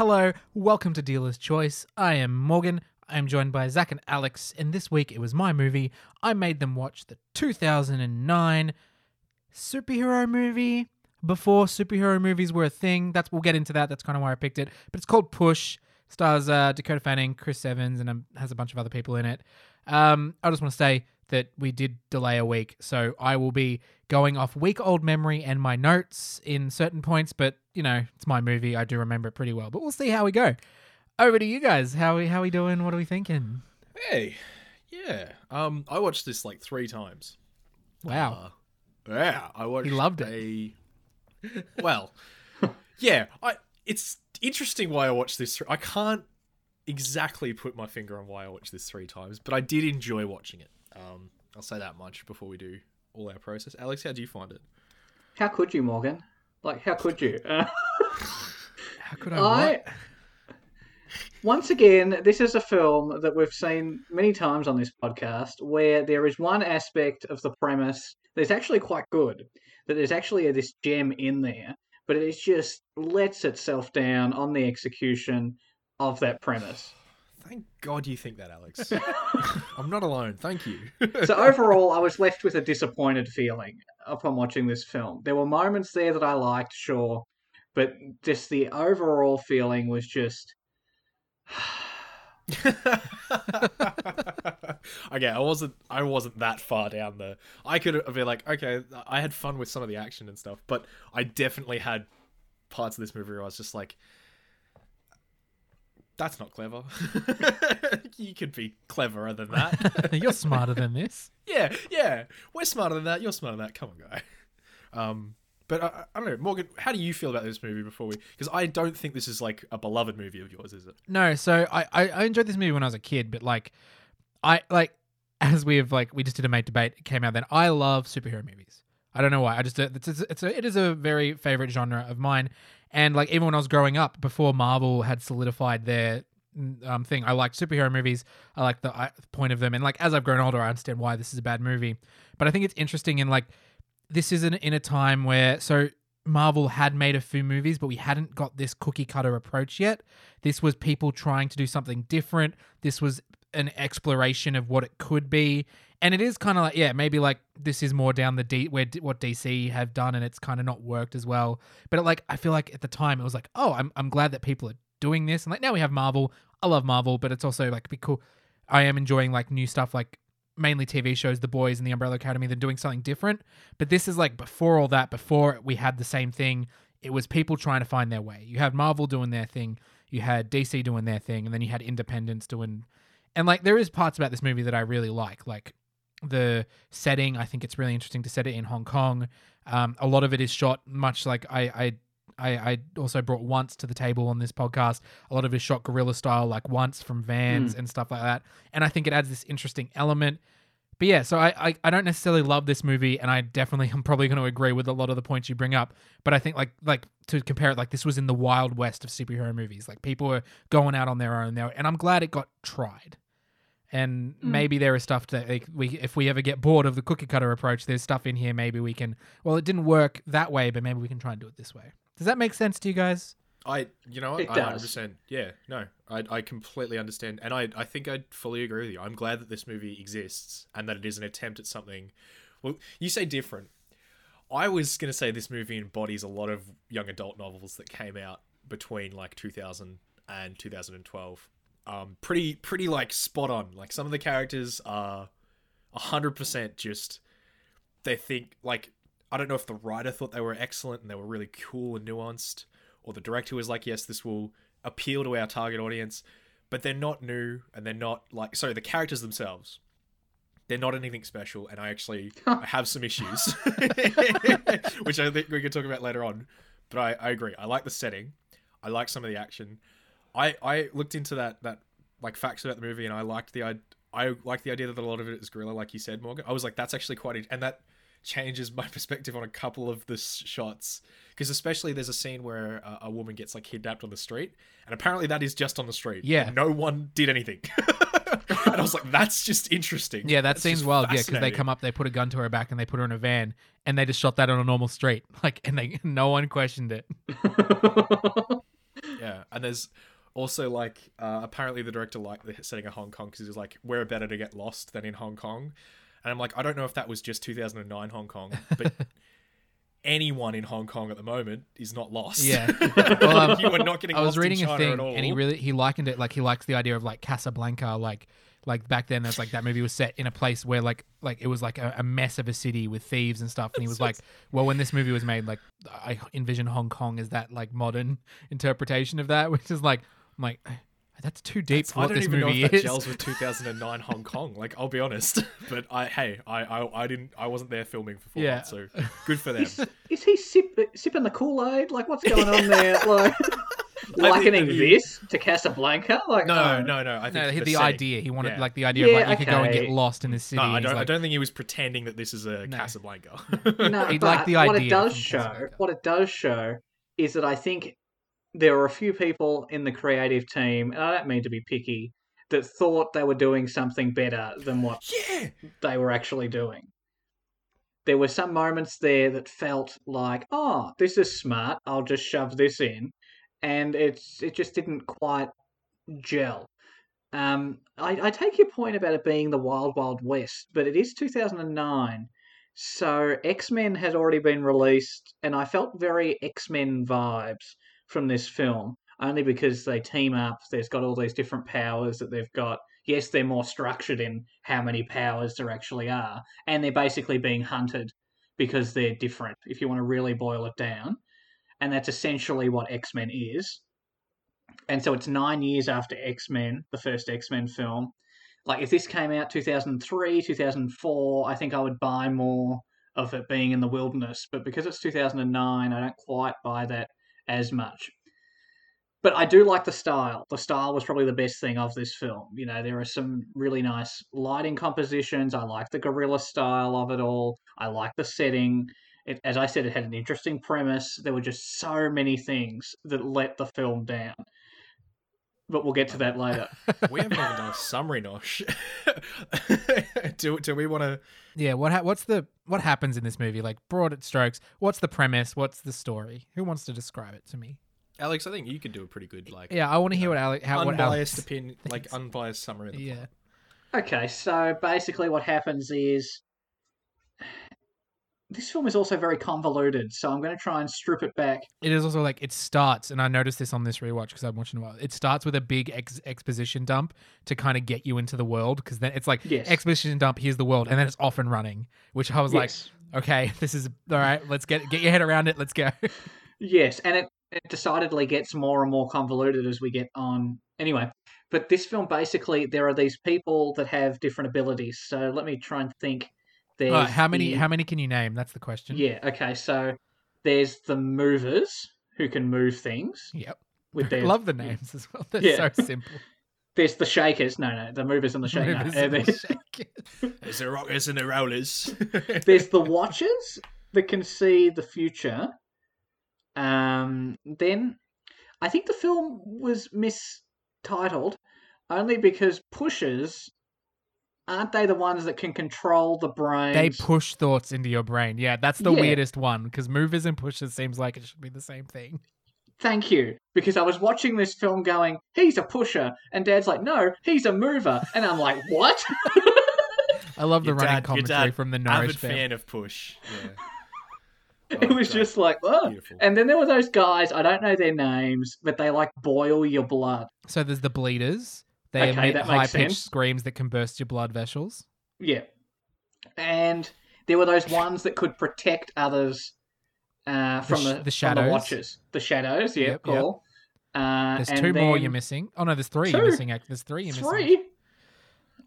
Hello, welcome to Dealer's Choice. I am Morgan. I'm joined by Zach and Alex, and this week it was my movie. I made them watch the 2009 superhero movie before superhero movies were a thing. That's we'll get into that. That's kind of why I picked it. But it's called Push. Stars uh, Dakota Fanning, Chris Evans, and um, has a bunch of other people in it. Um, I just want to say that we did delay a week, so I will be going off week old memory and my notes in certain points. But you know, it's my movie. I do remember it pretty well. But we'll see how we go. Over to you guys. How we how we doing? What are we thinking? Hey, yeah. Um, I watched this like three times. Wow. Uh, yeah, I watched. He loved it. Well, yeah. I. It's interesting why I watched this. Th- I can't exactly put my finger on why I watched this three times, but I did enjoy watching it. Um, I'll say that much before we do all our process. Alex, how do you find it? How could you, Morgan? Like, how could you? Uh, how could I? I once again, this is a film that we've seen many times on this podcast where there is one aspect of the premise that's actually quite good. That there's actually a, this gem in there, but it just lets itself down on the execution of that premise. Thank God you think that, Alex. I'm not alone. Thank you. so overall, I was left with a disappointed feeling upon watching this film. There were moments there that I liked, sure, but just the overall feeling was just. okay, I wasn't I wasn't that far down the I could have been like, okay, I had fun with some of the action and stuff, but I definitely had parts of this movie where I was just like that's not clever. you could be cleverer than that. You're smarter than this. yeah, yeah. We're smarter than that. You're smarter than that. Come on, guy. Um, but I, I don't know, Morgan. How do you feel about this movie before we? Because I don't think this is like a beloved movie of yours, is it? No, so I, I I enjoyed this movie when I was a kid, but like, I like as we have like we just did a mate debate. It came out then. I love superhero movies. I don't know why. I just it's it's, it's a, it is a very favorite genre of mine. And like even when I was growing up, before Marvel had solidified their um, thing, I liked superhero movies. I like the point of them, and like as I've grown older, I understand why this is a bad movie. But I think it's interesting in like this is in, in a time where so Marvel had made a few movies, but we hadn't got this cookie cutter approach yet. This was people trying to do something different. This was an exploration of what it could be. And it is kind of like, yeah, maybe like this is more down the D where what DC have done, and it's kind of not worked as well. But it, like, I feel like at the time it was like, oh, I'm I'm glad that people are doing this, and like now we have Marvel. I love Marvel, but it's also like be cool. I am enjoying like new stuff, like mainly TV shows, The Boys and The Umbrella Academy. They're doing something different, but this is like before all that. Before we had the same thing, it was people trying to find their way. You had Marvel doing their thing, you had DC doing their thing, and then you had independents doing. And like there is parts about this movie that I really like, like the setting. I think it's really interesting to set it in Hong Kong. Um, a lot of it is shot much like I, I I, I also brought once to the table on this podcast. A lot of it is shot guerrilla style, like once from vans and stuff like that. And I think it adds this interesting element. But yeah, so I, I, I don't necessarily love this movie, and I definitely am probably going to agree with a lot of the points you bring up. But I think like like to compare it, like this was in the wild west of superhero movies. Like people were going out on their own there, and I'm glad it got tried. And mm. maybe there is stuff that like, we, if we ever get bored of the cookie cutter approach, there's stuff in here. Maybe we can. Well, it didn't work that way, but maybe we can try and do it this way. Does that make sense to you guys? I, you know what? It I does. 100%. Yeah, no, I, I completely understand. And I, I think I fully agree with you. I'm glad that this movie exists and that it is an attempt at something. Well, you say different. I was going to say this movie embodies a lot of young adult novels that came out between like 2000 and 2012. Um, pretty, pretty like spot on. Like some of the characters are 100% just, they think like, I don't know if the writer thought they were excellent and they were really cool and nuanced, or the director was like, yes, this will appeal to our target audience, but they're not new and they're not like, sorry, the characters themselves, they're not anything special. And I actually I have some issues, which I think we can talk about later on. But I, I agree. I like the setting. I like some of the action. I, I looked into that that like facts about the movie and I liked the I I like the idea that a lot of it is guerrilla, like you said, Morgan. I was like, that's actually quite, and that changes my perspective on a couple of the shots because especially there's a scene where a, a woman gets like kidnapped on the street and apparently that is just on the street Yeah. No one did anything and i was like that's just interesting Yeah, that That's seems wild. Yeah, because they come up, they put a gun to her back, and they put her in a van, and they just shot that on a normal street. Like, and they no one questioned it. Yeah, and there's also like uh, apparently the director liked the setting of Hong Kong because he was like, "We're better to get lost than in Hong Kong," and I'm like, I don't know if that was just 2009 Hong Kong, but anyone in Hong Kong at the moment is not lost. Yeah. Well, um, you are not getting I was lost reading in a thing, and he really he likened it like he likes the idea of like Casablanca, like like back then. That's like that movie was set in a place where like like it was like a, a mess of a city with thieves and stuff. And he was like, well, when this movie was made, like I envision Hong Kong as that like modern interpretation of that, which is like I'm like. Uh, that's too deep for I don't even know movie if that is. gels with 2009 Hong Kong. Like, I'll be honest, but I hey, I, I I didn't I wasn't there filming for four Yeah. months, so good for them. Is, is he sip, uh, sipping the Kool Aid? Like, what's going on there? Like, likening that he- this to Casablanca? Like, No, oh. no, no. I think no, the, the, the idea he wanted Yeah. like the idea of like you could go and get lost in this city. No, I don't. I don't think he was pretending that this is a No. Casablanca. No, He'd but like the what it does show, Casablanca. what it does show, is that I think there were a few people in the creative team, and I don't mean to be picky, that thought they were doing something better than what yeah, they were actually doing. There were some moments there that felt like, oh, this is smart. I'll just shove this in, and it's it just didn't quite gel. Um, I, I take your point about it being the Wild Wild West, but it is 2009, so X Men has already been released, and I felt very X Men vibes from this film. Only because they team up, there's got all these different powers that they've got. Yes, they're more structured in how many powers there actually are, and they're basically being hunted because they're different, if you want to really boil it down. And that's essentially what X Men is. And so it's nine years after X Men, the first X Men film. Like, if this came out 2003, 2004, I think I would buy more of it being in the wilderness. But because it's 2009, I don't quite buy that as much. But I do like the style. The style was probably the best thing of this film. You know, there are some really nice lighting compositions. I like the guerrilla style of it all. I like the setting. It, as I said, it had an interesting premise. There were just so many things that let the film down. But we'll get to that later. we haven't even done a summary, Nosh. do do we want to? Yeah, what ha- what's the what happens in this movie? Like broad strokes, what's the premise? What's the story? Who wants to describe it to me? Alex, I think you could do a pretty good like Yeah, I want to hear what Alex how what unbiased Alex. opinion, like unbiased summary. Of the Yeah, plot. Okay, so basically what happens is this film is also very convoluted, so I'm going to try and strip it back. it is also like it starts, and I noticed this on this rewatch because I'm watching a while. It starts with a big ex- exposition dump to kind of get you into the world because then it's like Yes. exposition dump. Here's the world, and then it's off and running. Which I was Yes. like, okay, this is all right. Let's get get your head around it. Let's go. Yes, and it, it decidedly gets more and more convoluted as we get on. Anyway, but this film basically there are these people that have different abilities. So let me try and think. There's All right, how many the- how many can you name? That's the question. Yeah. Okay. So there's the movers who can move things Yep. with their. Love the names as well. They're Yeah. so simple. There's the shakers. No, no, the movers and the shakers. Movers No, and uh, the there's, shakers. There's the rockers and the rollers. there's the watchers that can see the future. Um, then I think the film was mistitled only because pushers aren't they the ones that can control the brain? They push thoughts into your brain. Yeah, that's the Yeah. weirdest one because movers and pushers seems like it should be the same thing. Thank you, because I was watching this film going, he's a pusher, and Dad's like, no, he's a mover, and I'm like, what? I love the Your running dad- your commentary dad, from the Avid Nourish fam. fan of Push. Yeah. it Oh, was God. just like, oh. Beautiful. And then there were those guys, I don't know their names, but they like boil your blood. So there's the bleeders. They Okay, emit that high pitched screams that can burst your blood vessels. Yeah. And there were those ones that could protect others uh, from sh- the, the from the shadows. watchers. The shadows, yeah, Yep, yep. cool. Uh, There's and two more you're missing. Oh no, there's three Two? you're missing. ac- There's three you're missing. Three?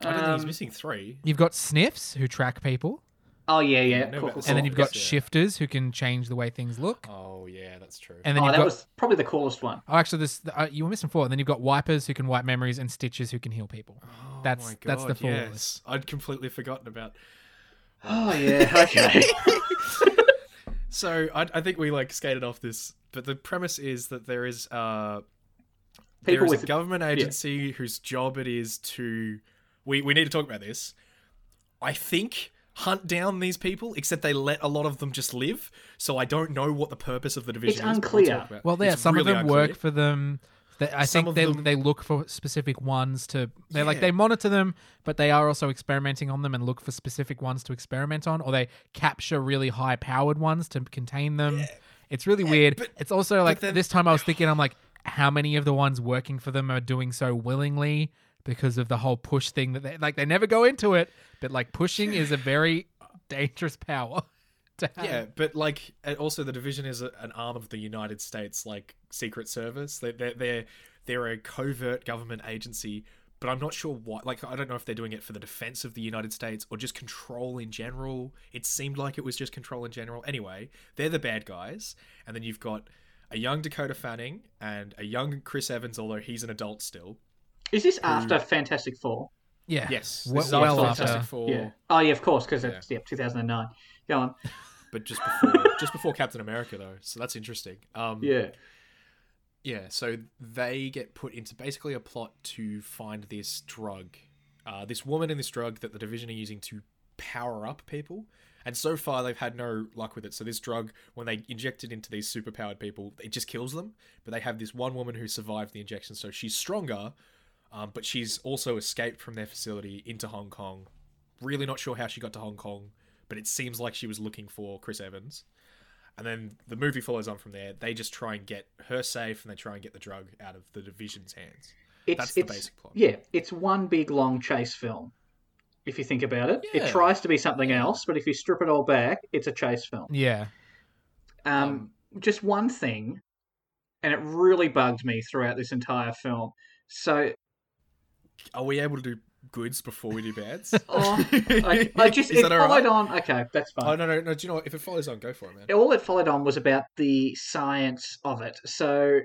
I don't think he's Um, missing three. You've got sniffs who track people, Oh, yeah, yeah. Yeah, cool, no, but cool, and then you've got Yeah. shifters who can change the way things look. Oh yeah, that's true. And then Oh, you've that got was probably the coolest one. oh, actually, this uh, you were missing four. And then you've got wipers who can wipe memories and stitches who can heal people. Oh That's- my that's the God, full yes. list. I'd completely forgotten about. Oh, yeah, okay. So I, I think we like skated off this, but the premise is that there is uh there People is with a government agency whose job it is to we we need to talk about this. I think hunt down these people, except they let a lot of them just live. So I don't know what the purpose of the division is. but we'll unclear. about- Well, yeah, It's some really of them unclear. work for them. They, I Some think they them- they look for specific ones to they like they monitor them, but they are also experimenting on them and look for specific ones to experiment on, or they capture really high powered ones to contain them. It's really weird. but- it's also like then- this time I was thinking, I'm like, how many of the ones working for them are doing so willingly because of the whole push thing that they like they never go into it, but like pushing is a very dangerous power. To have. Yeah, but like, also the division is a, an arm of the United States like Secret Service. They they're, they're they're a covert government agency, but I'm not sure what. Like, I don't know if they're doing it for the defense of the United States or just control in general. It seemed like it was just control in general. Anyway, they're the bad guys, and then you've got a young Dakota Fanning and a young Chris Evans, although he's an adult still. Is this after Fantastic Four? yeah, Yes, Well- this is after Fantastic. Four. Yeah. Oh yeah, of course, because it's yeah 2009. Go on. but just before just before Captain America though. So that's interesting. Um, Yeah. Yeah, so they get put into basically a plot to find this drug, uh, this woman and this drug that the division are using to power up people. And so far, they've had no luck with it. So this drug, when they inject it into these superpowered people, it just kills them. But they have this one woman who survived the injection, so she's stronger. Um, but she's also escaped from their facility into Hong Kong. Really not sure how she got to Hong Kong, but it seems like she was looking for Chris Evans. And then the movie follows on from there. They just try and get her safe, and they try and get the drug out of the division's hands. It's, That's the it's, basic plot. Yeah, it's one big long chase film. If you think about it, Yeah. it tries to be something else, but if you strip it all back, it's a chase film. yeah. Um, just one thing, and it really bugged me throughout this entire film. So, Are we able to do goods before we do bads? oh, I, I just Is it that all followed right? on. Okay, that's fine. Oh no, no, no. Do you know what? If it follows on, go for it, man. all it followed on was about the science of it. So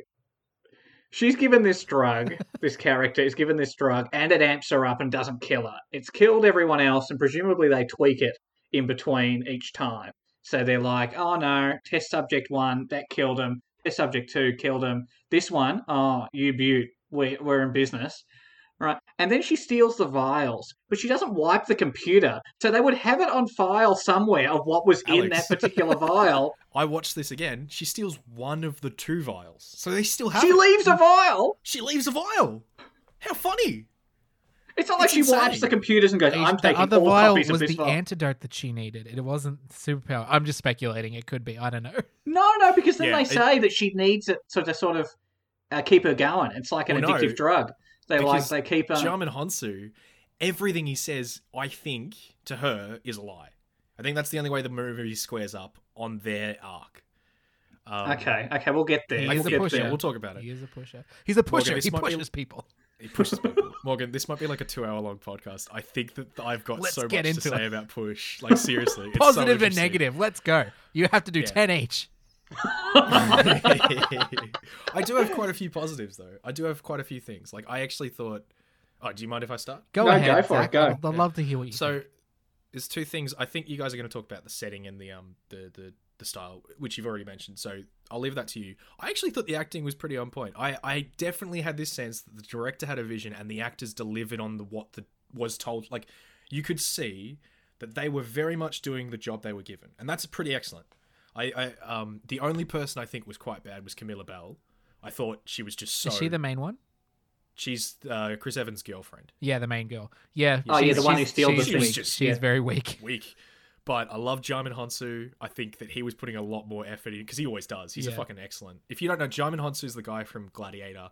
she's given this drug, this character is given this drug, and it amps her up and doesn't kill her. It's killed everyone else, and presumably they tweak it in between each time. So they're like, oh no, test subject one, that killed him. Test subject two killed him. This one, oh, you beaut, we, we're in business. Right. And then she steals the vials, but she doesn't wipe the computer. So they would have it on file somewhere of what was in that particular vial. I watched this again. She steals one of the two vials, so they still have. She it. leaves a vial. She leaves a vial. How funny! It's not like It's she wipes the computers and goes, "I'm the taking other all vial copies was of this the vial." antidote that she needed. It wasn't superpower. I'm just speculating. It could be. I don't know. No, no, because then Yeah, they it- say that she needs it so to sort of uh, keep her going. It's like an Well, no, addictive drug. They like because they keep her. Djimon Hounsou, everything he says, I think to her is a lie. I think that's the only way the movie squares up on their arc. Um, Okay, okay, we'll get there. He We'll a get pusher. there. we'll talk about it. He is a pusher. He's a pusher. this he might be- pushes people. He pushes people. Morgan, this might be like a two-hour-long podcast. I think that I've got Let's so much get to into say about push. Like seriously, it's so Positive and negative. Let's go. You have to do Yeah. 10 each. I do have quite a few positives though. I do have quite a few things. Like I actually thought. Oh, do you mind if I start? Go No, ahead. go for it, go. I'd, I'd love to hear what you So think. there's two things. I think you guys are going to talk about the setting and the um the the the style, which you've already mentioned. So I'll leave that to you. I actually thought the acting was pretty on point. I I definitely had this sense that the director had a vision and the actors delivered on the what the was told. Like you could see that they were very much doing the job they were given, and that's pretty excellent. I, I um the only person I think was quite bad was Camilla Belle. I thought she was just so. Is she the main one? She's uh, Chris Evans' girlfriend. Yeah, the main girl. Yeah. Oh, yeah, the one who steals she's the thing. weak. Just- She's yeah. very weak. weak. But I love Djimon Hounsou. I think that he was putting a lot more effort in because he always does. He's a fucking excellent. If you don't know, Djimon Hounsou is the guy from Gladiator,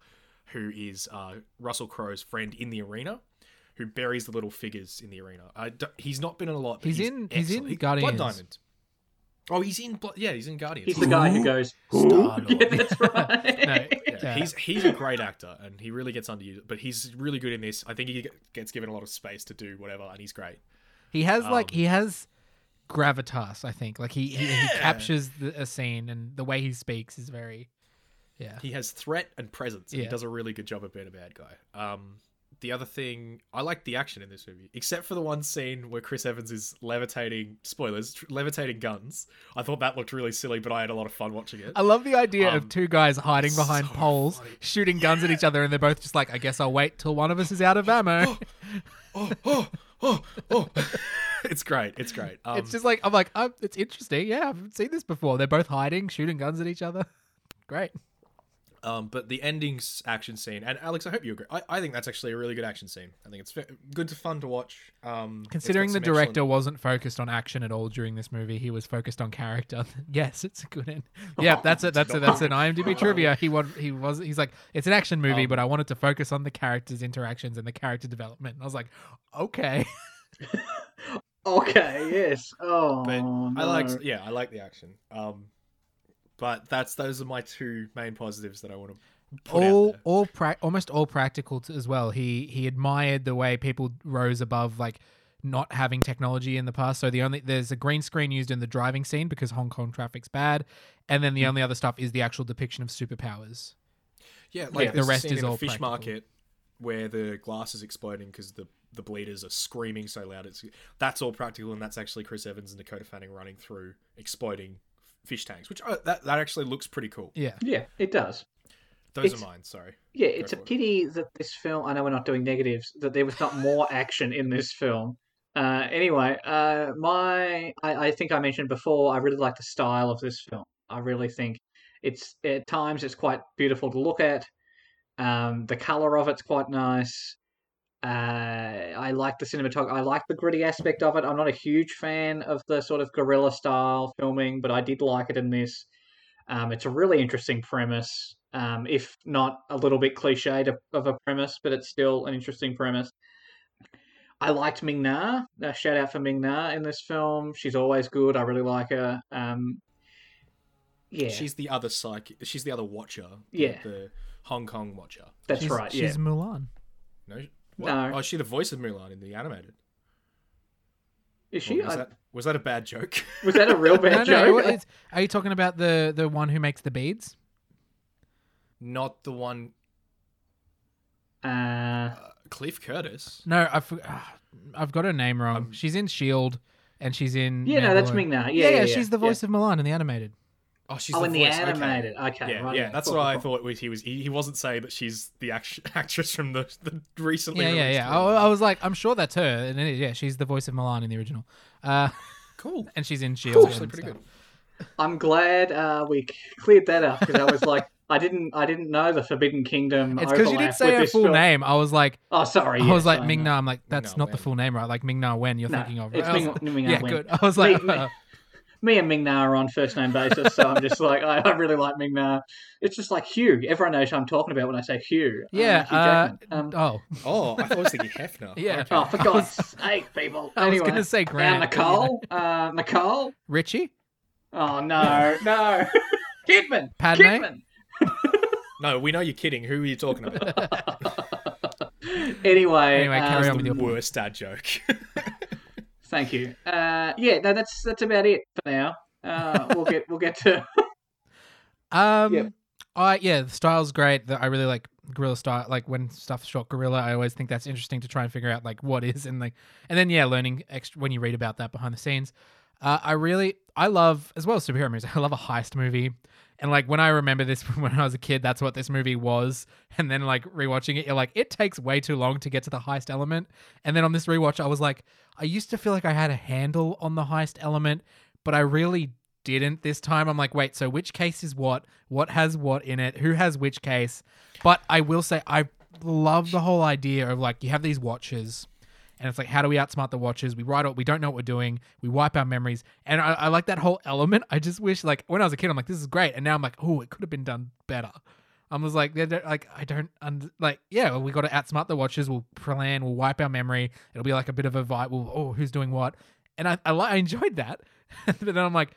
who is uh, Russell Crowe's friend in the arena, who buries the little figures in the arena. I d- he's not been in a lot. But He's he's, in- he's in Guardians. Blood Diamond. Oh, he's in. Yeah, he's in Guardians. He's the guy who goes, Star-Lord. yeah, that's right. No, Yeah, yeah. he's he's a great actor and he really gets underused, but he's really good in this. I think he gets given a lot of space to do whatever, and he's great. He has like Um, he has gravitas. I think like he he, he captures the, a scene and the way he speaks is very yeah. He has threat and presence. And He does a really good job of being a bad guy. Um, the other thing, I like the action in this movie, except for the one scene where Chris Evans is levitating. Spoilers, tr- levitating guns. I thought that looked really silly, but I had a lot of fun watching it. I love the idea Um, of two guys hiding behind so poles, funny. shooting guns at each other, and they're both just like, "I guess I'll wait till one of us is out of ammo." oh, oh, oh, oh. it's great. It's great. Um, it's just like I'm like, oh, it's interesting. Yeah, I've seen this before. They're both hiding, shooting guns at each other. Great. Um, but the endings action scene, and Alex, I hope you agree. I, I think that's actually a really good action scene. I think it's fe- good to fun to watch. Um, Considering the director excellent- wasn't focused on action at all during this movie, he was focused on character. yes, it's a good end. Yeah, that's it. That's it. That's an IMDb trivia. He was. He was. He's like, it's an action movie, Um, but I wanted to focus on the characters' interactions and the character development. And I was like, okay. Okay, yes. Oh, but no. I liked, yeah, I like the action. Um, but that's those are my two main positives that I want to put out all all pra- almost all practical t- as well. He he admired the way people rose above like not having technology in the past. So the only there's a green screen used in the driving scene because Hong Kong traffic's bad, and then the Hmm. only other stuff is the actual depiction of superpowers. Yeah, like the rest is in the all fish practical. market where the glass is exploding because the the bleeders are screaming so loud. It's that's all practical, and that's actually Chris Evans and Dakota Fanning running through exploding fish tanks, which uh, that that actually looks pretty cool. Yeah. Yeah, it does. Those It's- are mine. Sorry. Yeah, it's a for it. pity that this film. I know we're not doing negatives. That there was not more action in this film. Uh, anyway, uh, my I, I think I mentioned before. I really like the style of this film. I really think it's at times it's quite beautiful to look at. Um, the color of it's quite nice. Uh, I like the cinematography. I like the gritty aspect of it. I'm not a huge fan of the sort of guerrilla style filming, but I did like it in this. Um, it's a really interesting premise, um, if not a little bit cliched of, of a premise, but it's still an interesting premise. I liked Ming Na. Uh, shout out for Ming Na in this film. She's always good. I really like her. Um, yeah, She's the other psychic. She's the other watcher. Yeah. The Hong Kong watcher. that's she's, right. She's Yeah, Mulan. No. What? No. Oh, is she the voice of Mulan in the animated? is she? Or was I- that was that a bad joke? was that a real bad no. joke? it's- are you talking about the the one who makes the beads? Not the one. Uh, Uh, Cliff Curtis. No, I've ah, I've got her name wrong. Um, she's in Shield, and she's in. yeah, no, that's Mandalorian. Ming Na. Yeah, Yeah, yeah, yeah, she's the voice of Mulan in the animated. Oh, she's oh, the in the voice. okay. animated. Okay, Yeah, right, yeah, that's Cool, what I cool, cool. thought. Was he was he, he wasn't saying that she's the act- actress from the the recently. Yeah, yeah, released yeah. one. I, I was like, I'm sure that's her, and it is, yeah, she's the voice of Mulan in the original, uh, cool. and she's in Shield. Cool. Actually, pretty stuff. good. I'm glad uh, we cleared that up because I was like, I didn't, I didn't know the Forbidden Kingdom. It's because you didn't say her full film. name. I was like, Oh, sorry. I yes, was like I Ming. Na. I'm like, that's Na not the full name, right? Like Ming Na Wen. You're No, thinking of. it's I Ming- like, Ming yeah, Wen. good. I was like, Me- me- uh, Me and Ming Na are on first name basis, so I'm just like, I, I really like Ming Na. It's just like Hugh. Everyone knows who I'm talking about when I say Hugh. Uh, yeah. Hugh Uh, Um, oh, Oh, I thought I was thinking Hefner. Yeah. Okay. oh, for God's sake, people. I was anyway, gonna say uh, Grant. but, you know. Nicole. Uh, Nicole. Richie. Oh no, no. Kidman. Padme? Kidman. No, we know you're kidding. Who are you talking about? Anyway, Anyway, um, carry on the with your worst dad joke. Thank you. Uh, yeah, no, that's that's about it for now. Uh, we'll get we'll get to Um, Yep. I yeah, the style's great. The, I really like guerrilla style. Like when stuff shot guerrilla, I always think that's interesting to try and figure out like what is and like, and then yeah, learning extra when you read about that behind the scenes. Uh, I really I love as well as superhero movies. I love a heist movie, and like when I remember this from when I was a kid, that's what this movie was. And then like rewatching it, you're like, it takes way too long to get to the heist element. And then on this rewatch, I was like, I used to feel like I had a handle on the heist element, but I really didn't this time. I'm like, wait, so which case is what? What has what in it? Who has which case? But I will say, I love the whole idea of like, you have these watches, and it's like, how do we outsmart the watches? We write what we don't know what we're doing. We wipe our memories, and I, I like that whole element. I just wish, like, when I was a kid, I'm like, this is great, and now I'm like, oh, it could have been done better. I was like, like I don't like, yeah, well, we got to outsmart the watches. We'll plan. We'll wipe our memory. It'll be like a bit of a vibe. We'll, oh, who's doing what? And I, I, I enjoyed that, but then I'm like,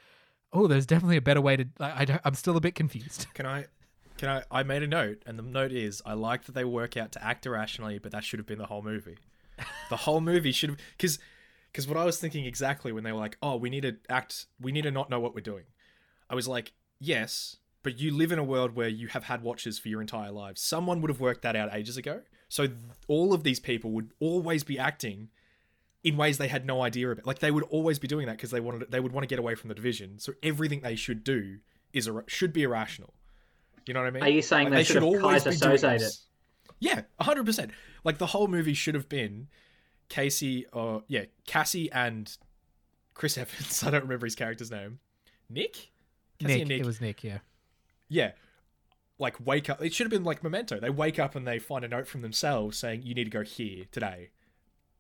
oh, there's definitely a better way to. Like, I don't, I'm still a bit confused. Can I? Can I? I made a note, and the note is: I like that they work out to act irrationally, but that should have been the whole movie. The whole movie should have, because, because what I was thinking exactly when they were like, "Oh, we need to act, we need to not know what we're doing." I was like, "Yes, but you live in a world where you have had watches for your entire lives. Someone would have worked that out ages ago. So th- all of these people would always be acting." In ways they had no idea about, like they would always be doing that because they wanted, they would want to get away from the division. So everything they should do is ir- should be irrational. You know what I mean? Are you saying Like, they, should have always be doing it? Yeah, hundred percent. Like the whole movie should have been Casey or yeah, Cassie and Chris Evans. I don't remember his character's name. Nick. Cassie Nick, Nick. It was Nick. Yeah. yeah, like wake up. It should have been like Memento. They wake up and they find a note from themselves saying you need to go here today,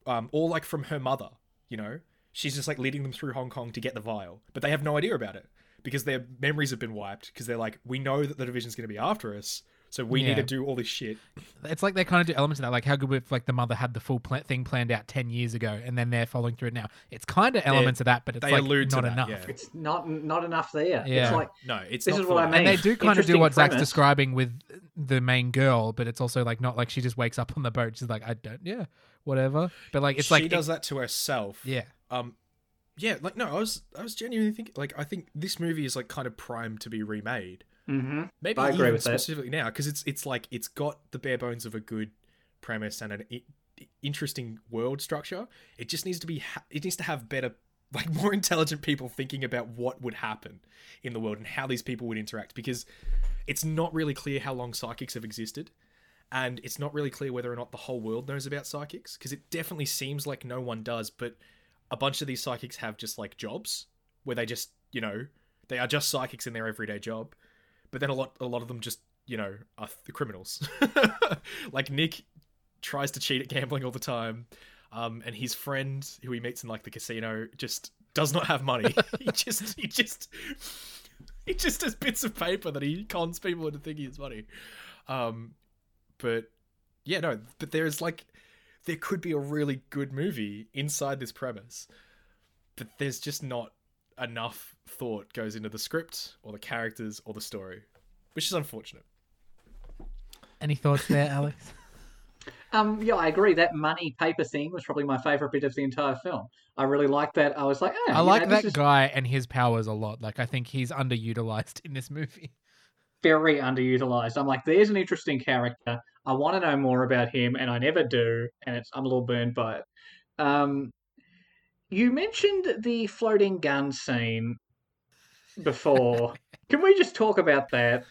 um, or like from her mother. You know, she's just like leading them through Hong Kong to get the vial, but they have no idea about it because their memories have been wiped. Because they're like, we know that the division's going to be after us, so we Yeah. need to do all this shit. It's like they kind of do elements of that. Like how good if like the mother had the full pla- thing planned out ten years ago, and then they're following through it now. It's kind of elements of that, but it's they like allude to not that, enough. yeah. It's not not enough there. Yeah. It's like No, it's This not is what I full. mean. And they do kind of do Interesting what Zach's describing with the main girl, but it's also like not like she just wakes up on the boat. She's like, I don't, yeah, whatever. But like it's she like, she does that to herself. yeah, Um, yeah, like no, I was I was genuinely thinking like I think this movie is like kind of primed to be remade. Hmm Maybe I agree even with that. specifically now because it's it's like it's got the bare bones of a good premise and an I- interesting world structure. It just needs to be ha- it needs to have better like more intelligent people thinking about what would happen in the world and how these people would interact because it's not really clear how long psychics have existed and it's not really clear whether or not the whole world knows about psychics because it definitely seems like no one does but a bunch of these psychics have just like jobs where they just you know they are just psychics in their everyday job but then a lot a lot of them just you know are th- criminals. Like nick tries to cheat at gambling all the time um and his friend who he meets in like the casino just does not have money. He just he just he just has bits of paper that he cons people into thinking it's money um but yeah no but there's like there could be a really good movie inside this premise but there's just not enough thought goes into the script or the characters or the story which is unfortunate Any thoughts there, Alex? Um, yeah, I agree. That money paper thing was probably my favorite bit of the entire film. I really liked that. I was like, oh, I like know, that guy and his powers a lot. Like I think he's underutilized in this movie. very underutilized. I'm like, there's an interesting character. I want to know more about him, and I never do, and it's I'm a little burned by it. Um, you mentioned the floating gun scene before. Can we just talk about that?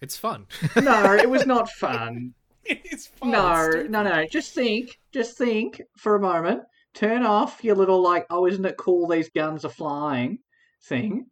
it's fun No, it was not fun. it's fun No, it's no, no. Just think, just think for a moment. Turn off your little like, oh, isn't it cool? These guns are flying thing.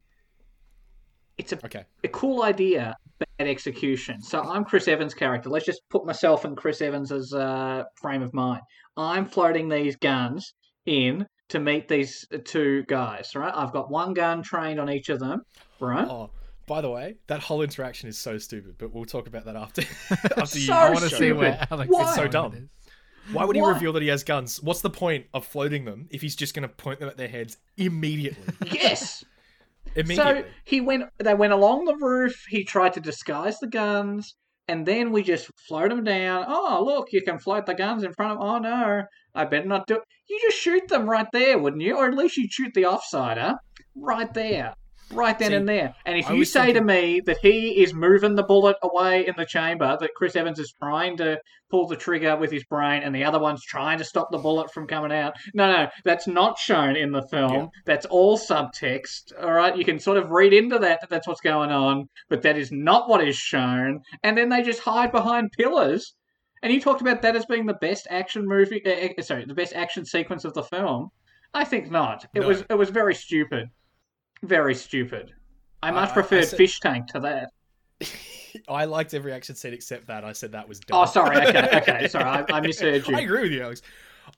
It's a, okay a cool idea, bad execution. So I'm Chris Evans' character. Let's just put myself in Chris Evans' uh, frame of mind. I'm floating these guns in to meet these two guys. Right? I've got one gun trained on each of them. Right? oh by the way that whole interaction is so stupid but we'll talk about that after after you I want to see where Alex Why? is It's so dumb. Why would he What? reveal that he has guns? What's the point of floating them if he's just going to point them at their heads immediately? Yes. immediately. So he went. They went along the roof. He tried to disguise the guns, and then we just float them down. Oh, look! You can float the guns in front of. Oh no! I better not do. it. You just shoot them right there, wouldn't you? Or at least you'd shoot the offsider right there, right then See, and there. And if I you say to me that he is moving the bullet away in the chamber, that Chris Evans is trying to pull the trigger with his brain, and the other one's trying to stop the bullet from coming out. No, no, that's not shown in the film. Yeah. That's all subtext. All right, you can sort of read into that that that's what's going on, but that is not what is shown. And then they just hide behind pillars. And you talked about that as being the best action movie. Uh, sorry, the best action sequence of the film. I think not. It No. was it was very stupid, very stupid. I much I- I preferred said- Fish Tank to that. I liked every action scene except that. I said that was dumb. Oh, sorry. Okay, okay. Sorry, I, I misheard you. I agree with you, Alex.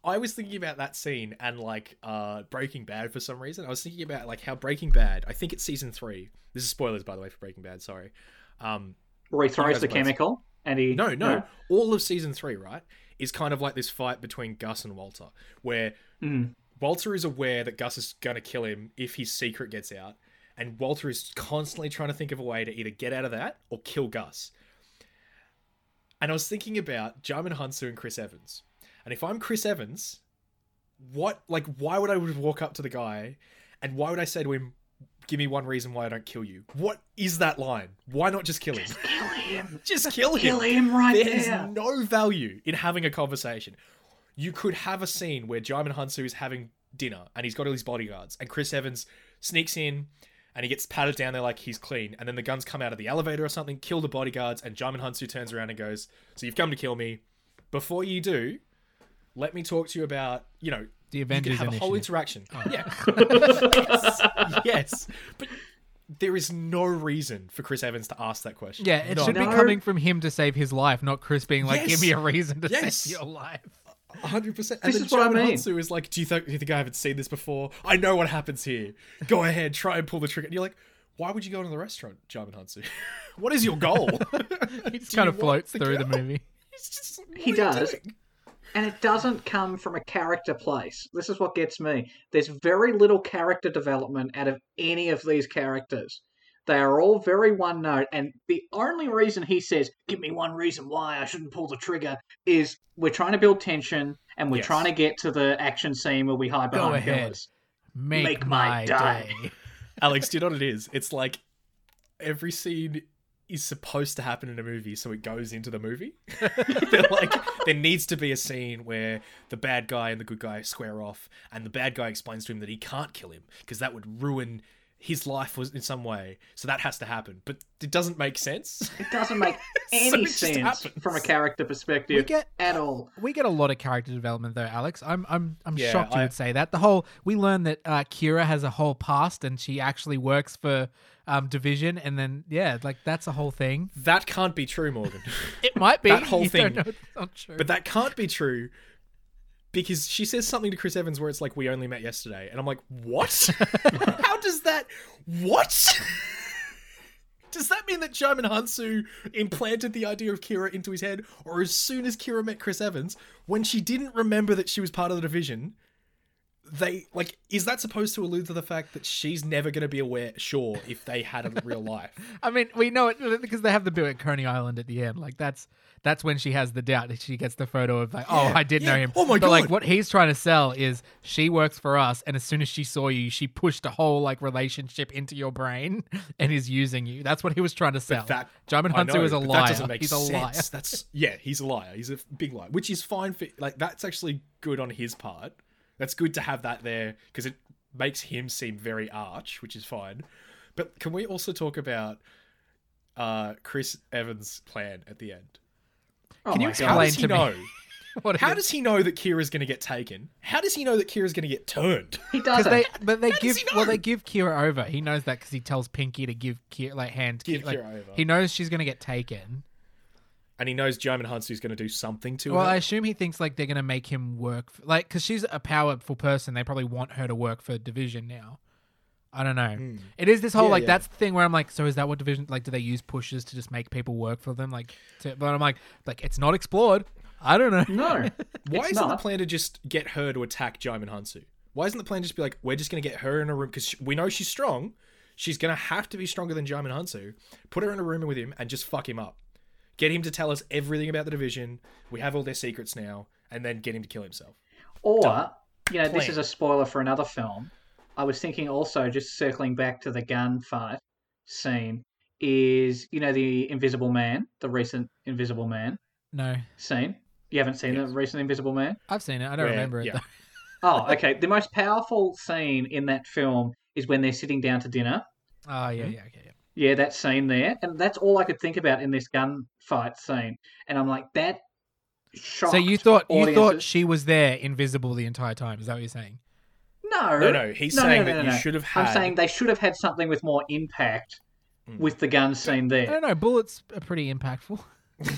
I was thinking about that scene and like uh Breaking Bad for some reason. I was thinking about like how Breaking Bad. I think it's season three. This is spoilers, by the way, for Breaking Bad. Sorry. Um, Where he throws the chemical and he no, no, all of season three, right, is kind of like this fight between Gus and Walter, where Mm. Walter is aware that Gus is going to kill him if his secret gets out, and Walter is constantly trying to think of a way to either get out of that or kill Gus. And I was thinking about Djimon Hounsou and Chris Evans. And if I'm Chris Evans, what, like, why would I walk up to the guy and why would I say to him, give me one reason why I don't kill you? What is that line? Why not just kill him? Just Kill him. Just kill him. Kill him right There's there. no value in having a conversation. You could have a scene where Djimon Hounsou is having dinner and he's got all his bodyguards, and Chris Evans sneaks in and he gets patted down there like he's clean, and then the guns come out of the elevator or something, kill the bodyguards, and Djimon Hounsou turns around and goes, "So you've come to kill me. Before you do, let me talk to you about you know The Avengers. you Avengers can have a whole initiative. interaction. Oh. Yeah. yes. yes. But there is no reason for Chris Evans to ask that question. Yeah, it No. should be coming from him to save his life, not Chris being like, "Give me a reason to Yes. save your life." Hundred percent. This And then is what I German mean. Hansu is like, "Do you think do you think I haven't seen this before? I know what happens here. Go ahead, try and pull the trigger." And you're like, "Why would you go into the restaurant, Djimon Hounsou? what is your goal?" He just kind of floats want to through the movie. Just, He does. and it doesn't come from a character place. This is what gets me. There's very little character development out of any of these characters. They are all very one note, and the only reason he says, "Give me one reason why I shouldn't pull the trigger," is we're trying to build tension and we're Yes. trying to get to the action scene where we hide Go behind ahead. pillars. Make, Make my, my day. day. Alex, do you know what it is? It's like every scene is supposed to happen in a movie, so it goes into the movie. Like, there needs to be a scene where the bad guy and the good guy square off, and the bad guy explains to him that he can't kill him because that would ruin his life was in some way. So that has to happen, but it doesn't make sense. It doesn't make any it just sense from a character We perspective get at all. we get a lot of character development though, Alex. I'm I'm I'm Yeah, shocked you I- would say that. The whole we learn that uh, Kira has a whole past and she actually works for um, Division, and then yeah, like that's a whole thing. That can't be true, Morgan. It might be That whole You don't thing- know it's not true. But that can't be true because she says something to Chris Evans where it's like, we only met yesterday. And I'm like, what? How does that. What? Does that mean that Djimon Hounsou implanted the idea of Kira into his head? Or as soon as Kira met Chris Evans, when she didn't remember that she was part of the division, they like is that supposed to allude to the fact that she's never going to be aware sure if they had a real life I mean, we know it because they have the bit at Coney Island at the end. Like that's that's when she has the doubt. That she gets the photo of like, oh, I did know him. Oh my but like what he's trying to sell is she works for us, and as soon as she saw you, she pushed a whole like relationship into your brain and is using you. That's what he was trying to sell. that Djimon I Hounsou know, is a but liar. That he's a sense. liar. That's yeah, he's a liar. He's a big liar, which is fine for like that's actually good on his part. That's good to have that there because it makes him seem very arch, which is fine. But can we also talk about uh Chris Evans' plan at the end? Oh Can you my explain How God. does he to me. know? What is How does he know that Kira's going to get taken? How does he know that Kira's going to get turned? He doesn't. they, but they How give well, they give Kira over. He knows that because he tells Pinky to give Kira like hand. Give like, Kira over. He knows she's gonna get taken. And he knows Djimon Hounsou's going to do something to Well, her. Well, I assume he thinks like they're gonna make him work, for, like because she's a powerful person. They probably want her to work for Division now. I don't know. Hmm. It is this whole. Yeah, like yeah. that's the thing where I'm like, so is that what Division like? Do they use pushes to just make people work for them? Like, to, but I'm like, like it's not explored. I don't know. No. Why isn't the plan to just get her to attack Djimon Hounsou? Why isn't the plan just be like, we're just going to get her in a room because we know she's strong. She's going to have to be stronger than Djimon Hounsou. Put her in a room with him and just fuck him up. Get him to tell us everything about the division. We have all their secrets now, and then get him to kill himself. Or, you know, this is a spoiler for another film. I was thinking also, just circling back to the gunfight scene, is, you know, the Invisible Man, the recent Invisible Man No, scene. You haven't seen Yes. the recent Invisible Man? I've seen it. I don't Where- remember it. yeah. Though. Oh, okay. The most powerful scene in that film is when they're sitting down to dinner. Oh yeah, Hmm? yeah, okay, yeah. Yeah, that scene there. And that's all I could think about in this gunfight scene. And I'm like, that shocked So you thought you thought she was there, invisible the entire time? Is that what you're saying? No. No, no, he's No, no, saying no, that no, you no. should have had. I'm saying they should have had something with more impact Mm. with the gun scene there. I don't know. Bullets are pretty impactful.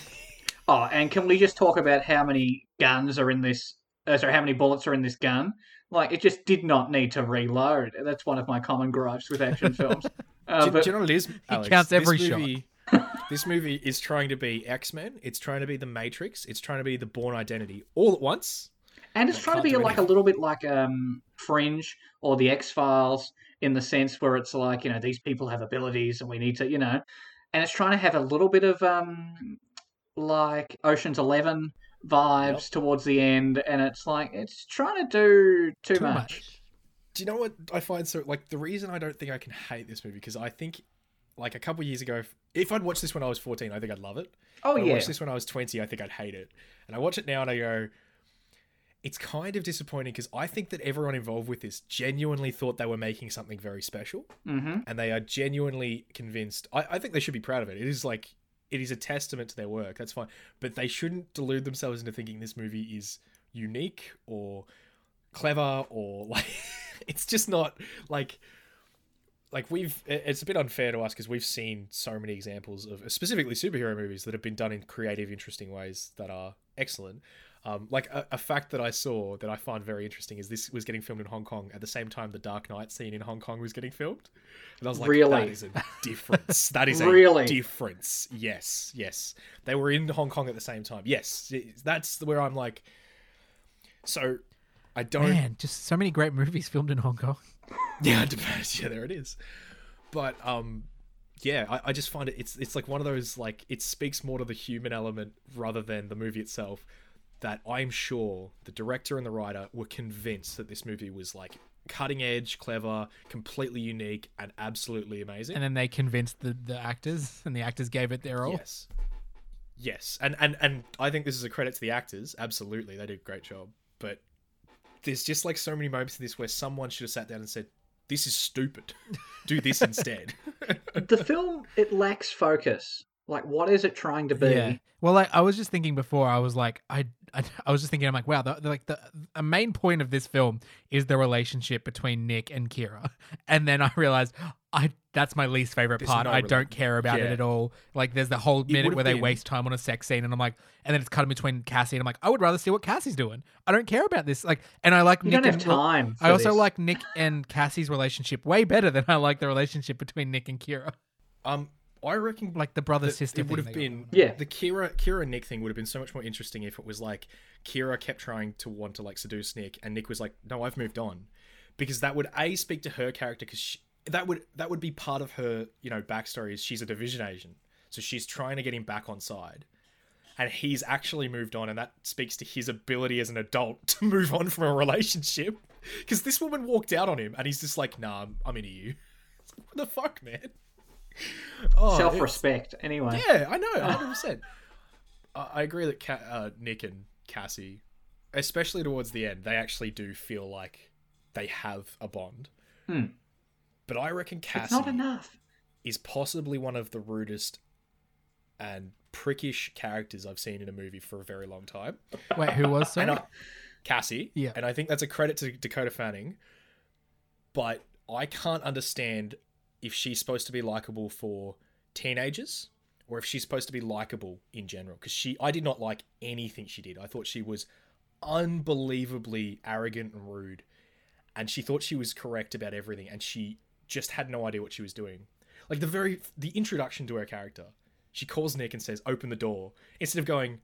Oh, and can we just talk about how many guns are in this? Uh, sorry, how many bullets are in this gun? Like, it just did not need to reload. That's one of my common gripes with action films. Uh, do, but do you know what it is? Alex? counts every this shot. movie, this movie is trying to be X Men. It's trying to be The Matrix. It's trying to be The Bourne Identity all at once. and it's trying to be do like a little bit like um, Fringe or the X Files in the sense where it's like you know these people have abilities and we need to you know, and it's trying to have a little bit of um, like Ocean's Eleven vibes Yep. towards the end, and it's like it's trying to do too, Too much. much. Do you know what I find so like the reason I don't think I can hate this movie because I think like a couple years ago if, I'd watched this when I was 14 I think I'd love it. Oh If I yeah, watched this when I was 20 I think I'd hate it. And I watch it now and I go it's kind of disappointing because I think that everyone involved with this genuinely thought they were making something very special hmm and they are genuinely convinced. I, I think they should be proud of it. It is like it is a testament to their work. That's fine, but they shouldn't delude themselves into thinking this movie is unique or clever or like it's just not like like we've it's a bit unfair to us because we've seen so many examples of specifically superhero movies that have been done in creative interesting ways that are excellent. Um, like a, a fact that i saw that i find very interesting is this was getting filmed in hong kong at the same time the dark knight scene in hong kong was getting filmed. And i was like Really? that is a difference. That is a Really? difference. Yes yes. They were in hong kong at the same time. Yes that's where i'm like so i don't Man, just so many great movies filmed in Hong Kong. yeah, depends. Yeah, there it is. But um, yeah, I, I just find it. It's it's like one of those like it speaks more to the human element rather than the movie itself. That I'm sure the director and the writer were convinced that this movie was like cutting edge, clever, completely unique, and absolutely amazing. And then they convinced the, the actors, and the actors gave it their all. Yes. Yes, and and and I think this is a credit to the actors. Absolutely, they did a great job. But there's just like so many moments in this where someone should have sat down and said, "This is stupid. Do this instead." the film it lacks focus. Like, what is it trying to be? Yeah. Well, like I was just thinking before, I was like, I, I, I was just thinking, I'm like, wow, the, the, like the a main point of this film is the relationship between Nick and Kira, and then I realized, I that's my least favorite There's part. no I rela- don't care about it Yeah. at all. Like, there's the whole minute would've where they been- waste time on a sex scene, and I'm like, and then it's cut in between Cassie, and I'm like, I would rather see what Cassie's doing. I don't care about this. Like, and I like You Nick don't have and time. I for also this. like Nick and Cassie's relationship way better than I like the relationship between Nick and Kira. um, I reckon Like the brother sister. it would thing have they got been. Yeah. the Kira Kira Nick thing would have been so much more interesting if it was like Kira kept trying to want to like seduce Nick and Nick was like no I've moved on because that would a speak to her character because that would that would be part of her you know backstory is she's a division agent so she's trying to get him back on side and he's actually moved on and that speaks to his ability as an adult to move on from a relationship because this woman walked out on him and he's just like nah I'm, I'm into you what the fuck man oh, self-respect. Anyway, yeah, I know, hundred percent. I agree that Ca- uh, Nick and Cassie, especially towards the end, they actually do feel like they have a bond. Hmm. But I reckon it's Cassie not enough. is possibly one of the rudest and prickish characters I've seen in a movie for a very long time. Wait, who was sorry? And I, Cassie, Yeah. and I think that's a credit to Dakota Fanning. But I can't understand if she's supposed to be likable for teenagers or if she's supposed to be likable in general. Because she, I did not like anything she did. I thought she was unbelievably arrogant and rude, and she thought she was correct about everything, and she just had no idea what she was doing. Like the very the introduction to her character, she calls Nick and says, "Open the door," instead of going.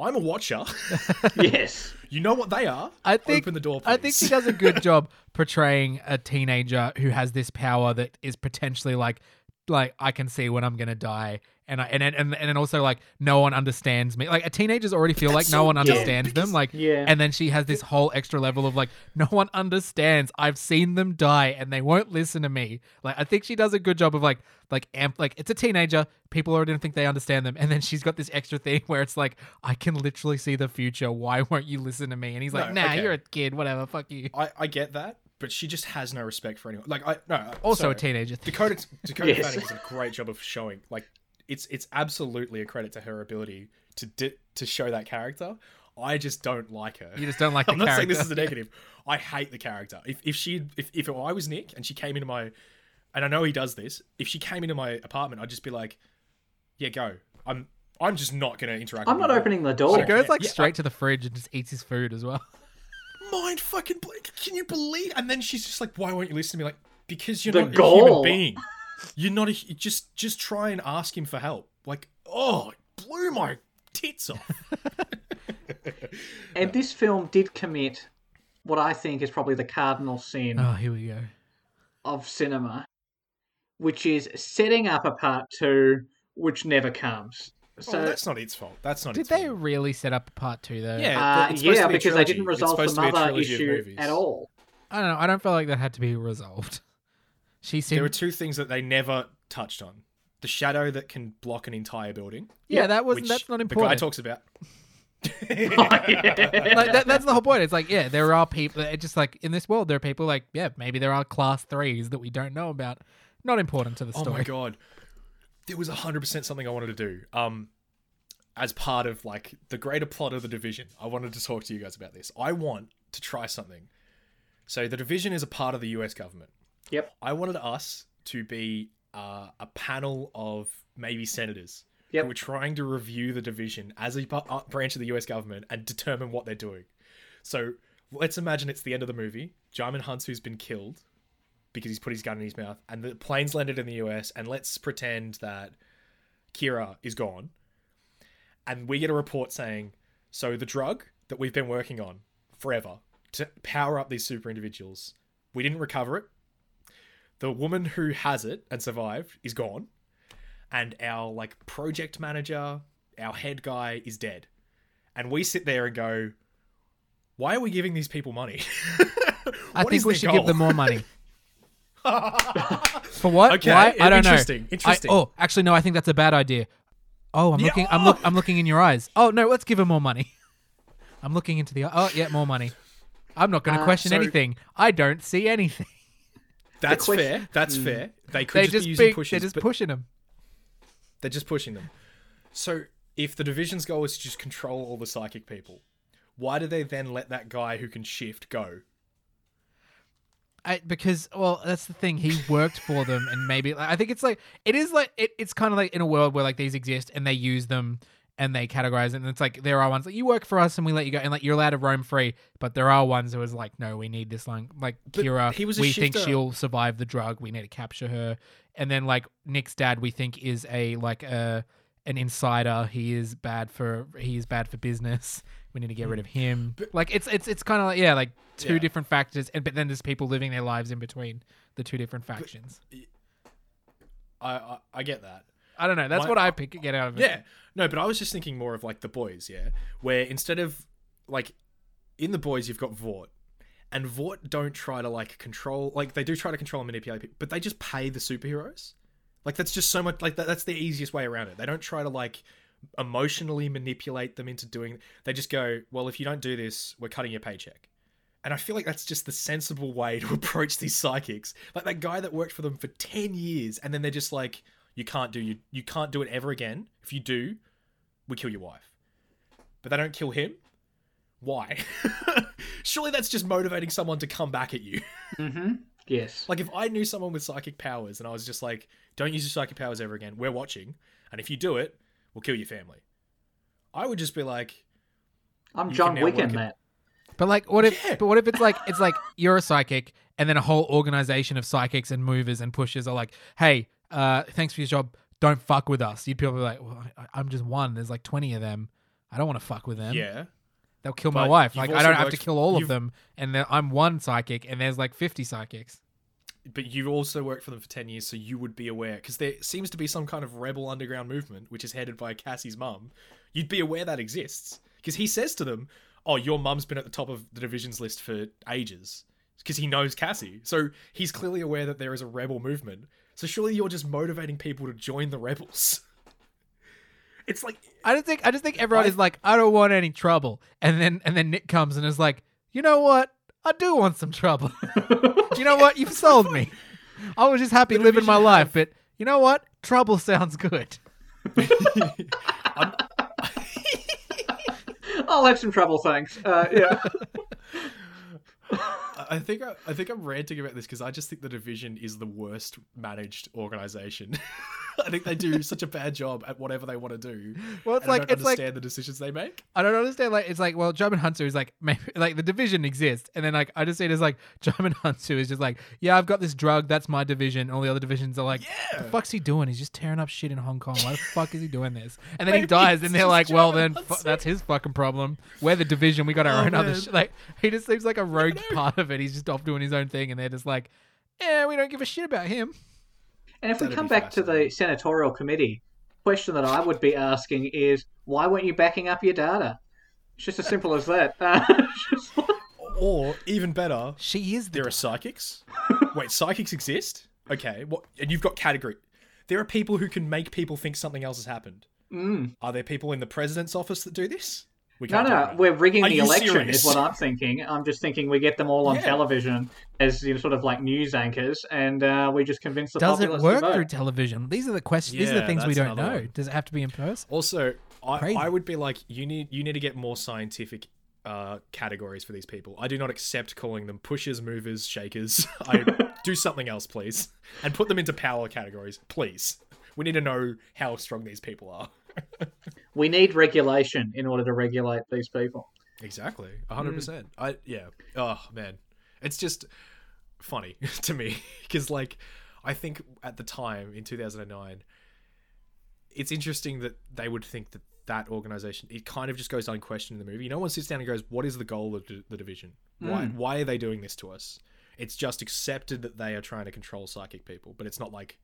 I'm a watcher. yes. You know what they are. I think Open the door, I think please. she does a good job portraying a teenager who has this power that is potentially like like I can see when I'm gonna die. And I and and and then also like no one understands me. Like a teenagers already feel like that's no so one dumb, understands them. because- Like Yeah. and then she has this whole extra level of like no one understands. I've seen them die and they won't listen to me. Like I think she does a good job of like like amp like it's a teenager. People already don't think they understand them. And then she's got this extra thing where it's like I can literally see the future. Why won't you listen to me? And he's like, No, Nah, okay. you're a kid. Whatever. Fuck you. I, I get that, but she just has no respect for anyone. Like I no. Uh, also sorry. a teenager. Dakota Dakota Yes. Fanning does a great job of showing like it's it's absolutely a credit to her ability to di- to show that character. I just don't like her. You just don't like the I'm not saying this is a negative. I hate the character. If if she if if I was Nick and she came into my and I know he does this, if she came into my apartment, I'd just be like, "Yeah, go." I'm I'm just not going to interact. I'm with not opening the door. Okay. goes like Yeah, straight to the fridge and just eats his food as well. mind fucking. Can you believe? And then she's just like, "Why won't you listen to me?" Like, because you're The not a human being. You're not a. hu- Just just try and ask him for help. Like, oh, it blew my tits off. And this film did commit what I think is probably the cardinal sin Oh, here we go. of cinema, which is setting up a part two which never comes. So So, that's not its fault. That's not. Did its they fault. really set up a part two though? Yeah. uh, it's yeah, to be a because they didn't resolve supposed the to mother issue at all. I don't know. I don't feel like that had to be resolved. She seemed. There were two things that they never touched on: the shadow that can block an entire building, yeah, that was which that's not important. the guy important. talks about. like that, that's the whole point. It's like, yeah, there are people. It's just like in this world, there are people like, yeah, maybe there are class threes that we don't know about. Not important to the story. Oh my god, there was hundred percent something I wanted to do. Um, as part of like the greater plot of the division, I wanted to talk to you guys about this. I want to try something. So the division is a part of the U.S. government. Yep. I wanted us to be uh, a panel of maybe senators Yep. who are trying to review the division as a uh, branch of the U.S. government and determine what they're doing. So let's imagine it's the end of the movie. Djimon Hounsou's been killed because he's put his gun in his mouth, and the plane's landed in the U.S. And let's pretend that Kira is gone, and we get a report saying, so the drug that we've been working on forever to power up these super individuals, we didn't recover it. The woman who has it and survived is gone, and our like project manager, our head guy is dead. And we sit there and go, why are we giving these people money? I think we should goal? give them more money. For what? Okay, Why? I don't interesting, know. interesting. I, oh, actually, no. I think that's a bad idea. Oh, I'm Yeah, looking. I'm look. I'm looking in your eyes. Oh no, let's give him more money. I'm looking into the. Oh yeah, more money. I'm not going to Uh, question so- anything. I don't see anything. That's question- fair. That's hmm. fair. They could They just, just be using big, pushes, they're just pushing them. they're just pushing them. So if the division's goal is to just control all the psychic people, why do they then let that guy who can shift go? I, because well, that's the thing. He worked for them, and maybe I think it's like it is like it, it's kind of like in a world where like these exist and they use them and they categorize it. And it's like there are ones like you work for us and we let you go, and like you're allowed to roam free. But there are ones who is like, no, we need this line. Like But Kira, he was a we think she'll survive the drug. We need to capture her. And then like Nick's dad, we think is a like a an insider. He is bad for he is bad for business. We need to get rid of him. Mm. like it's it's it's kind of like yeah, like two Yeah. different factors, and but then there's people living their lives in between the two different factions. I I, I get that. I don't know. That's My- what I pick get out of it. Yeah. No, but I was just thinking more of like the boys, yeah, where instead of like in the boys you've got Vought. And Vought don't try to like control like they do try to control and manipulate people, but they just pay the superheroes. Like that's just so much like that, that's the easiest way around it. They don't try to like emotionally manipulate them into doing they just go, "Well, if you don't do this, we're cutting your paycheck." And I feel like that's just the sensible way to approach these psychics. Like that guy that worked for them for 10 years and then they're just like, "You can't do you you can't do it ever again. If you do, we kill your wife." But they don't kill him. Why? Surely that's just motivating someone to come back at you. Mm-hmm. Yes. Like if I knew someone with psychic powers and I was just like, "Don't use your psychic powers ever again. We're watching, and if you do it, we'll kill your family." I would just be like, I'm John can Wick in that. But like, what if? Yeah. But what if it's like it's like you're a psychic, and then a whole organization of psychics and movers and pushers are like, "Hey, uh, thanks for your job. Don't fuck with us." You'd probably be like, well, I, I'm just one. There's like 20 of them. I don't want to fuck with them. "Yeah, They'll kill my wife. Like I don't have to kill all of them, and I'm one psychic, and there's like 50 psychics. but you also worked for them for 10 years, so you would be aware because there seems to be some kind of rebel underground movement which is headed by Cassie's mum. You'd be aware that exists because he says to them, "Oh, your mum's been at the top of the divisions list for ages." Because he knows Cassie, so he's clearly aware that there is a rebel movement. So surely you're just motivating people to join the rebels. It's like I don't think I just think everyone I- is like, I don't want any trouble, and then and then Nick comes and is like, you know what? I do want some trouble. you know what? You've sold me. I was just happy living my life, but you know what? Trouble sounds good. I'm, I'll have some trouble, thanks. Uh, yeah. I think I, I think I'm ranting about this because I just think the division is the worst managed organization. I think they do such a bad job at whatever they want to do. Well, it's and I like don't it's like understand the decisions they make. I don't understand. Like, it's like, well, Djimon Hounsou is like, maybe, like the division exists, and then like I just see it as like Djimon Hounsou is just like, yeah, I've got this drug, that's my division. All the other divisions are like, Yeah. the fuck's he doing? He's just tearing up shit in Hong Kong. Why the fuck is he doing this? And then he dies, and they're like, well, then fu- that's his fucking problem. We're the division. We got our Oh, own other shit. Like, he just seems like a rogue part of it. He's just off doing his own thing, and they're just like, yeah, we don't give a shit about him. And if we That'd come back to the senatorial committee, question that I would be asking is why weren't you backing up your data? It's just as simple as that. Uh, like- Or even better, She is the there are psychics. Wait, psychics exist? Okay, what? And you've got category. There are people who can make people think something else has happened. mm. Are there people in the president's office that do this? We No, can't talk no, about it. we're rigging Are the election, serious? is what I'm thinking. I'm just thinking we get them all on Yeah. television as you know, sort of like news anchors, and uh, we just convince the Does it work to vote. through television? These are the questions. These are the things we don't know. one. Does it have to be in person? Also, I, I would be like, you need you need to get more scientific uh, categories for these people. I do not accept calling them pushers, movers, shakers. I do something else, please, and put them into power categories, please. We need to know how strong these people are. We need regulation in order to regulate these people. Exactly, hundred percent. I yeah. Oh man, it's just funny to me because like I think at the time in two thousand and nine, it's interesting that they would think that that organization it kind of just goes unquestioned in the movie. No one sits down and goes, "What is the goal of the division? Why Mm. why are they doing this to us?" It's just accepted that they are trying to control psychic people, but it's not like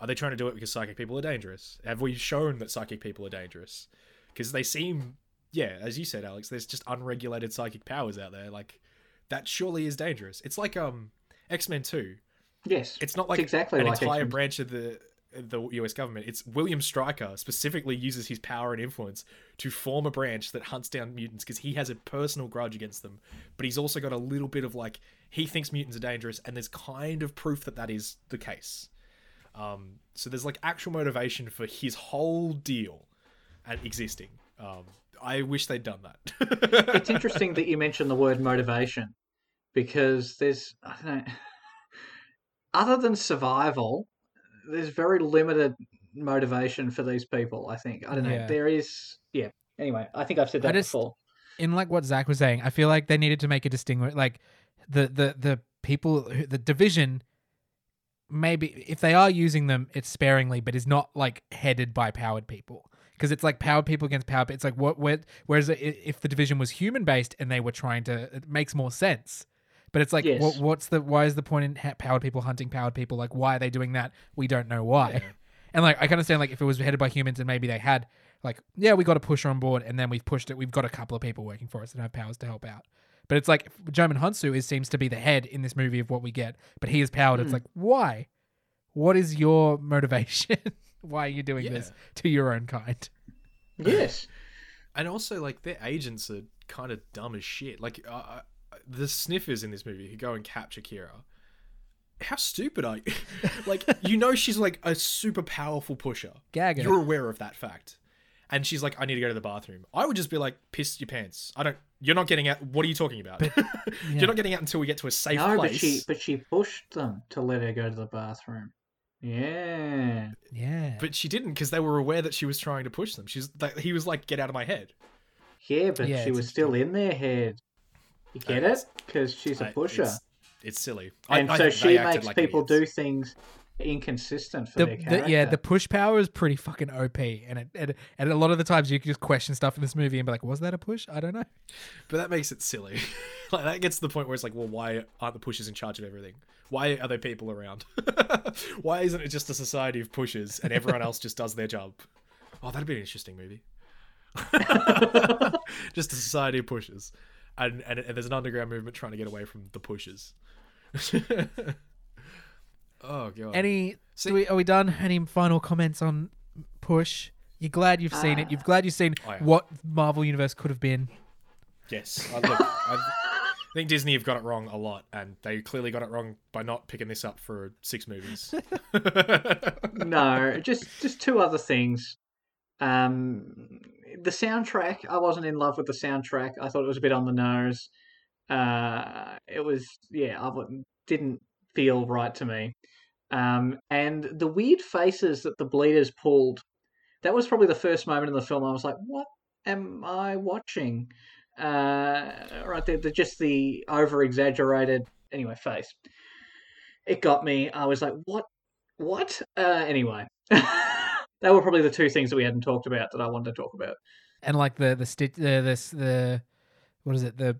are they trying to do it because psychic people are dangerous? Have we shown that psychic people are dangerous? Because they seem, yeah, as you said, Alex, there's just unregulated psychic powers out there. Like that surely is dangerous. It's like um X Men Two. Yes, It's not like exactly an like entire X-Men. branch of the the U.S. government. It's William Stryker specifically uses his power and influence to form a branch that hunts down mutants because he has a personal grudge against them. But he's also got a little bit of like he thinks mutants are dangerous, and there's kind of proof that that is the case. Um, so there's like actual motivation for his whole deal and existing. Um, I wish they'd done that. it's interesting that you mentioned the word motivation because there's I don't know, other than survival, there's very limited motivation for these people. I think I don't know. Yeah. There is yeah. Anyway, I think I've said that just- before. in like what Zach was saying, I feel like they needed to make a distinguish like the the the people who, the division maybe if they are using them it's sparingly but is not like headed by powered people because it's like powered people against powered it's like what where, whereas if the division was human based and they were trying to it makes more sense but it's like Yes. what, what's the why is the point in ha- powered people hunting powered people like why are they doing that we don't know why Yeah. and like I can understand like if it was headed by humans and maybe they had like yeah we got a pusher on board and then we've pushed it we've got a couple of people working for us that have powers to help out. But it's like Djimon Hounsou is seems to be the head in this movie of what we get, but he is powered. It's Hmm. like why? What is your motivation? why are you doing this to your own kind? Yes. And also, like, their agents are kind of dumb as shit. Like, uh, uh, the sniffers in this movie who go and capture Kira. How stupid are you? like, you know, she's like a super powerful pusher. Gag You're aware of that fact. And she's like, I need to go to the bathroom. I would just be like, piss your pants. I don't. You're not getting out. What are you talking about? yeah. You're not getting out until we get to a safe no, place. but she but she pushed them to let her go to the bathroom. Yeah. Yeah. But she didn't because they were aware that she was trying to push them. She's like, he was like, get out of my head. Yeah, but Yeah, she was still in their head. You get Uh, it? Because she's a pusher. It's, it's silly. And I so think she makes like people do things inconsistent for the, their the- yeah, the push power is pretty fucking OP, and it, and and a lot of the times you can just question stuff in this movie and be like, "Was that a push? I don't know." But that makes it silly. like that gets to the point where it's like, well, why aren't the pushes in charge of everything? Why are there people around? why isn't it just a society of pushes and everyone else just does their job? Oh, that'd be an interesting movie. just a society of pushes. and, and and there's an underground movement trying to get away from the pushers. Oh god. Any? See- do we, are we done? Any final comments on Push? You're glad you've seen it. You're glad you've seen what Marvel Universe could have been. Yes. Uh, look, I think Disney have got it wrong a lot, and they clearly got it wrong by not picking this up for six movies. no, just just two other things. Um, the soundtrack, I wasn't in love with the soundtrack. I thought it was a bit on the nose. Uh, it was, yeah, I didn't feel right to me. Um, and the weird faces that the bleeders pulled, that was probably the first moment in the film I was like, what am I watching? Uh, right there, the, just the over exaggerated, anyway, face. It got me. I was like, what what? Uh, anyway, that were probably the two things that we hadn't talked about that I wanted to talk about. and like the the stitch the the what is it the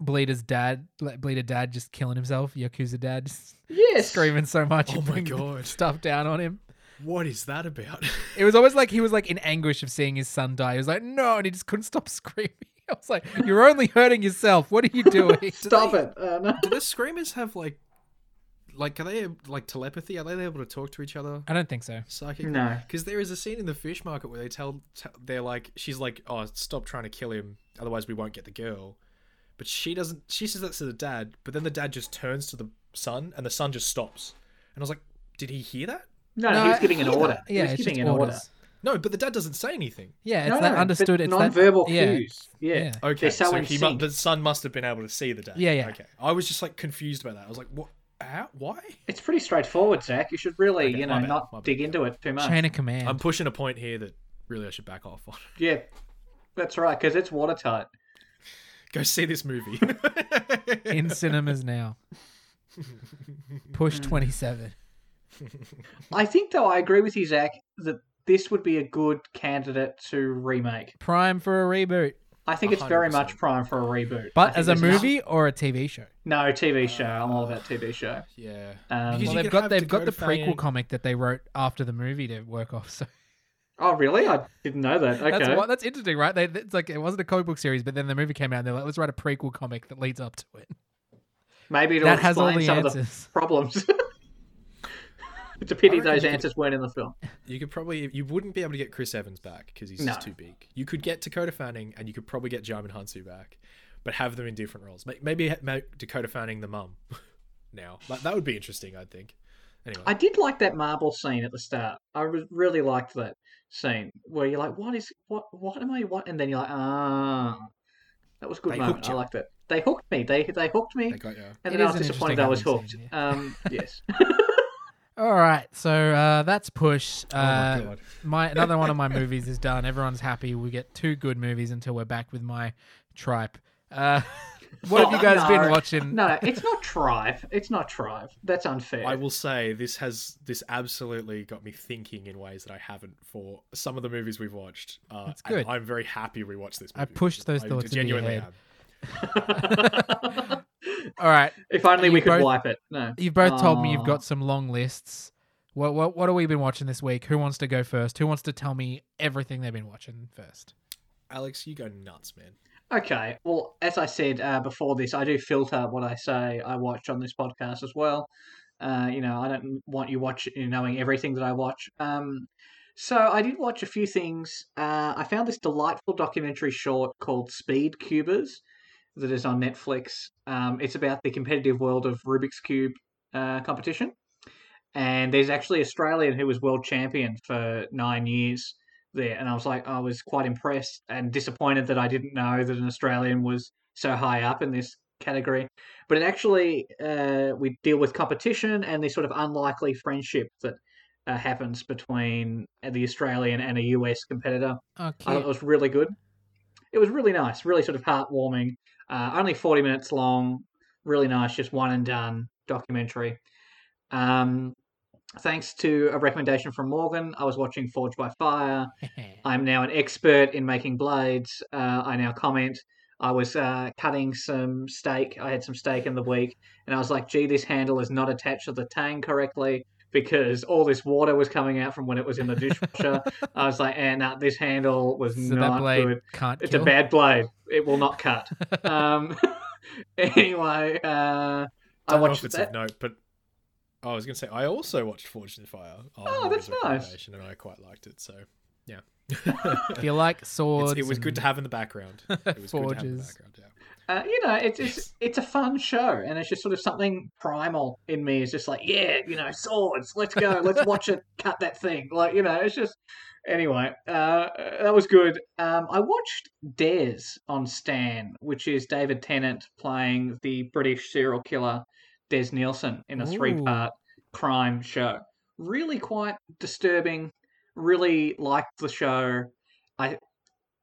bleeder's dad like bleeder dad just killing himself yakuza dad just Yes, screaming so much Oh my God. stuff down on him what is that about? it was almost like he was like in anguish of seeing his son die he was like no and he just couldn't stop screaming i was like you're only hurting yourself what are you doing Stop it! Uh, no. Do the screamers have like, like, are they like telepathy? Are they able to talk to each other? i don't think so Psychic? No. Because there is a scene in the fish market where they tell, t- they're like, she's like, oh, stop trying to kill him, otherwise we won't get the girl. But she doesn't. She says that to the dad, but then the dad just turns to the son, and the son just stops. And I was like, did he hear that? No, No, he was giving an order. that. He yeah was giving just an order. No, but the dad doesn't say anything. Yeah, it's No, that understood. It's that non-verbal yeah. cues. Yeah. Yeah. Okay, so so he mu- the son must have been able to see the dad. Yeah, yeah. Okay, I was just like confused about that. I was like, what? How? Why? It's pretty straightforward, Zach. You should really, Okay, you know, bad, not my bad, dig yeah. into it too much. chain of command. I'm pushing a point here that really I should back off on. Yeah, that's right, because it's watertight. Go see this movie. in cinemas now. Push twenty seven. I think, though, I agree with you, Zach, that this would be a good candidate to remake. Prime for a reboot. I think it's very 100%. much prime for a reboot. But as a there's enough- movie or a TV show? No, TV show. I'm all about TV show. yeah. Um, Well, they've got they've got the prequel Fanning- comic that they wrote after the movie to work off. So Oh, really? I didn't know that. Okay. that's what, that's interesting, right? They, it's like it wasn't a comic book series, but then the movie came out and they're like, let's write a prequel comic that leads up to it. Maybe it'll that has all explain the some of the problems. it's a pity those you could- answers weren't in the film. You could probably you wouldn't be able to get Chris Evans back because he's No. just too big. You could get Dakota Fanning and you could probably get Djimon Hounsou back, but have them in different roles. Maybe ha- make Dakota Fanning the mum. now like, that would be interesting. I think. Anyway, I did like that marble scene at the start. I re- really liked that scene where you're like, "What is what? What am I? What?" And then you're like, "Ah." That was a good They moment. I liked it. They hooked me. They they hooked me, they got you. and It then I was disappointed I was interesting hooked. opening Um, yes. All right, so uh, that's push. Uh, oh my god. my another one of my movies is done. Everyone's happy. We get two good movies until we're back with my tripe. Uh, what have you guys No. been watching? No, it's not tribe. It's not tribe. That's unfair. I will say this has this absolutely got me thinking in ways that I haven't for some of the movies we've watched. Uh, That's good. I'm very happy we watched this. I pushed those I thoughts into your genuinely head. am. All right, if only You we could both- wipe it. No. you've both told me you've got some long lists. What what what have we been watching this week? Who wants to go first? Who wants to tell me everything they've been watching first? Alex, you go nuts, man. Okay. Well, as I said uh, before this, I do filter what I say I watch on this podcast as well. Uh, you know, I don't want you watch you knowing everything that I watch. Um, so I did watch a few things. Uh, I found this delightful documentary short called Speed Cubers that is on Netflix. Um, it's about the competitive world of Rubik's Cube uh, competition. And there's actually Australian who was world champion for nine years there, and I was like, I was quite impressed and disappointed that I didn't know that an Australian was so high up in this category. But it actually, uh, we deal with competition and this sort of unlikely friendship that uh, happens between the Australian and a US competitor. Okay. I thought it was really good. It was really nice, really sort of heartwarming. Uh, only 40 minutes long, really nice, just one and done documentary. Um, thanks to a recommendation from Morgan, I was watching Forged by Fire. I'm now an expert in making blades. Uh, I now comment. I was uh, cutting some steak. I had some steak in the week, and I was like, "Gee, this handle is not attached to the tang correctly because all this water was coming out from when it was in the dishwasher." I was like, "And uh, this handle was so that not blade good. can't. It's kill? a bad blade. It will not cut." um, anyway, uh, I don't know watched if it's that. of note, but I was going to say I also watched Forged in Fire. on Oh, that's nice. and I quite liked it. So yeah, If you like swords, It's- it was good to have in the background. It was good to have in the background. Yeah. Uh, you know, it's it's it's a fun show, and it's just sort of something primal in me. Is just like, yeah, you know, swords. Let's go. Let's watch it. Cut that thing. Like, you know, it's just. Anyway, uh, that was good. Um, I watched Des on Stan, which is David Tennant playing the British serial killer Des Nilsen in a three-part crime show. Really quite disturbing. Really liked the show. I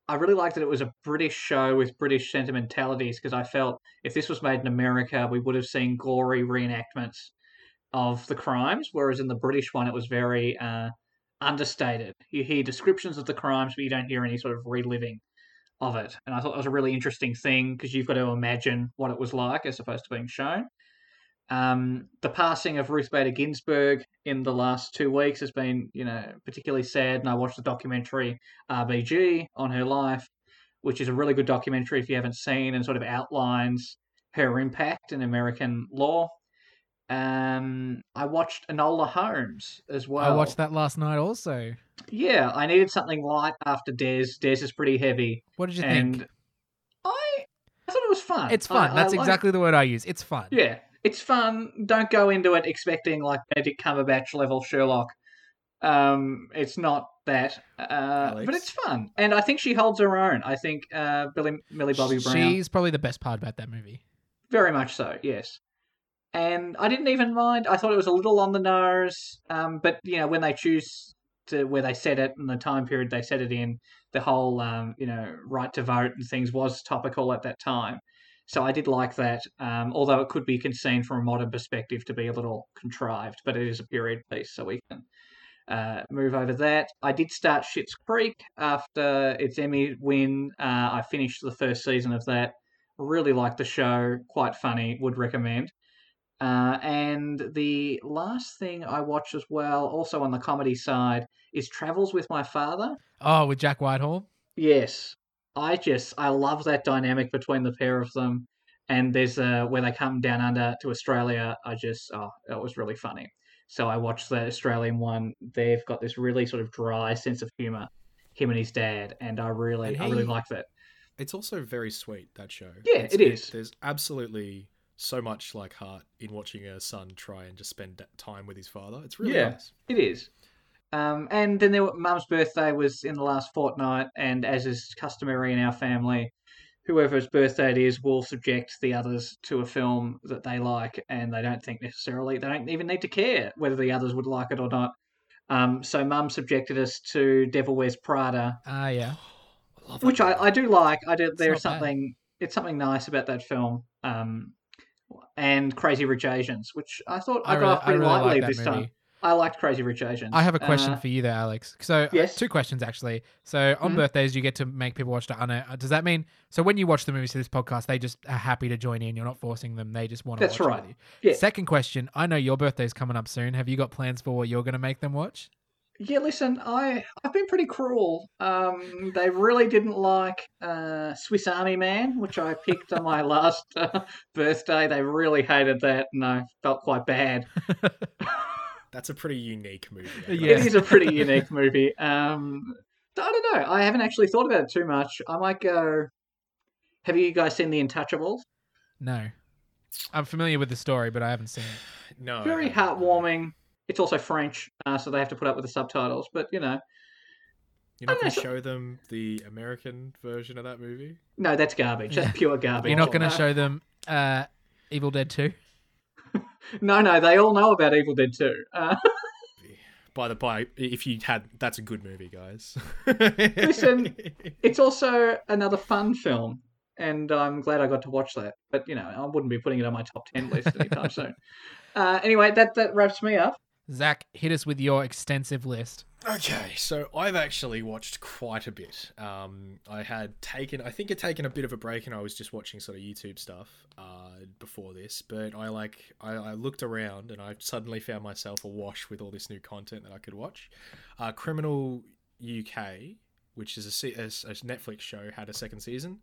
I really liked that it was a British show with British sentimentalities because I felt if this was made in America, we would have seen gory reenactments of the crimes, whereas in the British one, it was very uh, understated. You hear descriptions of the crimes, but you don't hear any sort of reliving of it. And I thought that was a really interesting thing because you've got to imagine what it was like as opposed to being shown. Um, the passing of Ruth Bader Ginsburg in the last two weeks has been, you know, particularly sad. And I watched the documentary RBG on her life, which is a really good documentary if you haven't seen, and sort of outlines her impact in American law. Um, I watched Enola Holmes as well. I watched that last night also. Yeah, I needed something light after Des. Des is pretty heavy, What did you and think? I I thought it was fun. It's fun. I- I That's like- exactly the word I use. It's fun. Yeah, it's fun. Don't go into it expecting like Benedict Cumberbatch level Sherlock. Um, it's not that, uh, but it's fun, and I think she holds her own. I think uh, Billy Millie Bobby Brown, She's probably the best part about that movie. very much so, yes. And I didn't even mind. I thought it was a little on the nose, um, but you know when they choose to where they set it and the time period they set it in, the whole um, you know right to vote and things was topical at that time. So I did like that, um, although it could be seen from a modern perspective to be a little contrived, but it is a period piece, so we can uh, move over that. I did start Schitt's Creek after its Emmy win. Uh, I finished the first season of that. Really liked the show, quite funny, would recommend. Uh, and the last thing I watched as well, also on the comedy side, is Travels with My Father. Oh, with Jack Whitehall. Yes, I just I love that dynamic between the pair of them. And there's uh where they come down under to Australia. I just oh that was really funny. So I watched the Australian one. They've got this really sort of dry sense of humor, him and his dad, and I really And I really he- like that. It's also very sweet that show. Yeah, It's- it is. There's absolutely so much like heart in watching a son try and just spend time with his father. It's really Yeah. nice. It is. Um, and then there, were- Mum's birthday was in the last fortnight, and as is customary in our family, whoever's birthday it is will subject the others to a film that they like, and they don't think necessarily they don't even need to care whether the others would like it or not. Um, so Mum subjected us to Devil Wears Prada, Ah, yeah. I love which I. I do like. I do. There's not bad. something. It's something nice about that film. Um, and Crazy Rich Asians, which I thought I, I got really, off I pretty really lightly like this movie. time. I liked Crazy Rich Asians. I have a question Uh, for you there, Alex. So, Yes? two questions actually. So, on Mhm. birthdays, you get to make people watch the Anna. uh, Does that mean so when you watch the movies to this podcast, they just are happy to join in? You're not forcing them; they just want to. That's watch it right. you. Yeah. Second question: I know your birthday's coming up soon. Have you got plans for what you're going to make them watch? Yeah, listen, I I've been pretty cruel. Um, they really didn't like uh, Swiss Army Man, which I picked on my last uh, birthday. They really hated that, and I felt quite bad. That's a pretty unique movie. Yeah. It is a pretty unique movie. Um, I don't know. I haven't actually thought about it too much. I might go. Have you guys seen The Untouchables? No, I'm familiar with the story, but I haven't seen it. No. Very I haven't, no. heartwarming. It's also French, uh, so they have to put up with the subtitles. But you know, You're not going to show them the American version of that movie? no, that's garbage. That's Yeah. pure garbage. You're not going to Uh, show them uh, Evil Dead 2? No, no, they all know about Evil Dead 2. Uh, By the by, if you had, that's a good movie, guys. Listen, it's also another fun film, and I'm glad I got to watch that. But you know, I wouldn't be putting it on my top ten list anytime soon. Uh, anyway, that that wraps me up. Zach, hit us with your extensive list. Okay, so I've actually watched quite a bit. Um, I had taken, I think, had taken a bit of a break, and I was just watching sort of YouTube stuff uh, before this. But I like, I, I looked around, and I suddenly found myself awash with all this new content that I could watch. Uh, Criminal UK, which is a, a, a Netflix show, had a second season.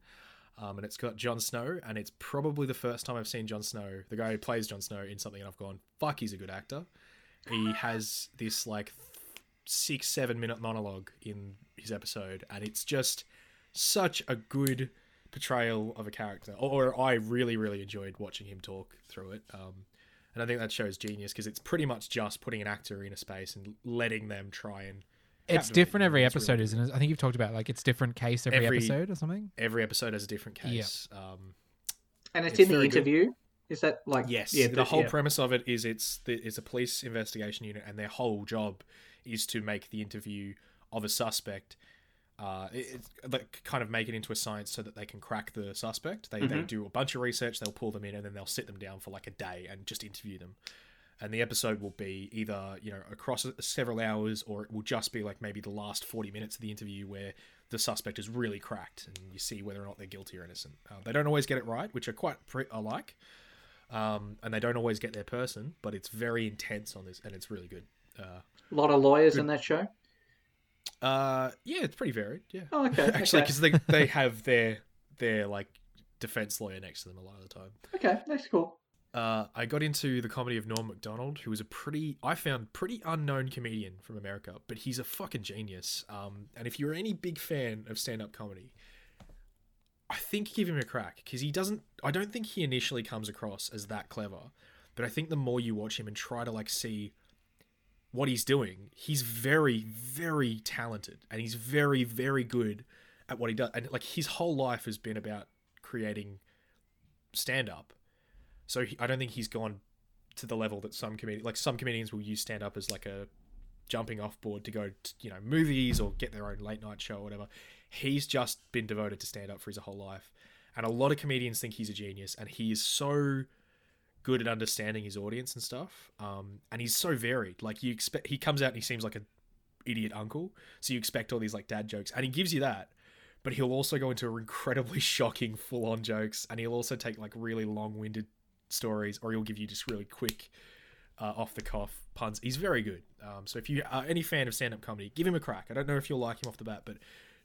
Um, and it's got Jon Snow, and it's probably the first time I've seen Jon Snow, the guy who plays Jon Snow, in something, and I've gone, "Fuck, he's a good actor." He has this like six seven minute monologue in his episode and it's just such a good portrayal of a character or I really really enjoyed watching him talk through it um, and I think that shows genius because it's pretty much just putting an actor in a space and letting them try and It's different every It's really episode, good. isn't it? I think you've talked about like it's different case every, Every- episode or something. every episode has a different Yeah. case um, And it's, It's in the interview. good. Is that like Yes. Yeah, the whole yeah. premise of it is it's the, it's a police investigation unit, and their whole job is to make the interview of a suspect. Uh, it, it's like kind of make it into a science so that they can crack the suspect. They they Mhm. do a bunch of research. They'll pull them in, and then they'll sit them down for like a day and just interview them. And the episode will be either you know across several hours, or it will just be like maybe the last forty minutes of the interview where the suspect is really cracked, and you see whether or not they're guilty or innocent. Uh, they don't always get it right, which are quite pre- I like um, and they don't always get their person, but it's very intense on this, and it's really good. Uh, A lot of lawyers Good. in that show. uh, yeah, it's pretty varied. Yeah, Oh, okay. actually, okay. because they they have their their like defense lawyer next to them a lot of the time. okay, that's cool. Uh, I got into the comedy of Norm Macdonald, who was a pretty, I found pretty unknown comedian from America, but he's a fucking genius. Um, and if you're any big fan of stand-up comedy, I think give him a crack because he doesn't. I don't think he initially comes across as that clever, but I think the more you watch him and try to like see what he's doing, he's very, very talented and he's very, very good at what he does. And like his whole life has been about creating stand up. So he, I don't think he's gone to the level that some comedians, like some comedians will use stand up as like a jumping off board to go to, you know, movies or get their own late night show or whatever. He's just been devoted to stand up for his whole life. And a lot of comedians think he's a genius and he is so good at understanding his audience and stuff. Um, and he's so varied. Like you expect, he comes out and he seems like an idiot uncle, so you expect all these like dad jokes, and he gives you that. But he'll also go into incredibly shocking, full-on jokes, and he'll also take like really long-winded stories, or he'll give you just really quick, uh, off-the-cuff puns. He's very good. Um, so if you are any fan of stand-up comedy, give him a crack. I don't know if you'll like him off the bat, but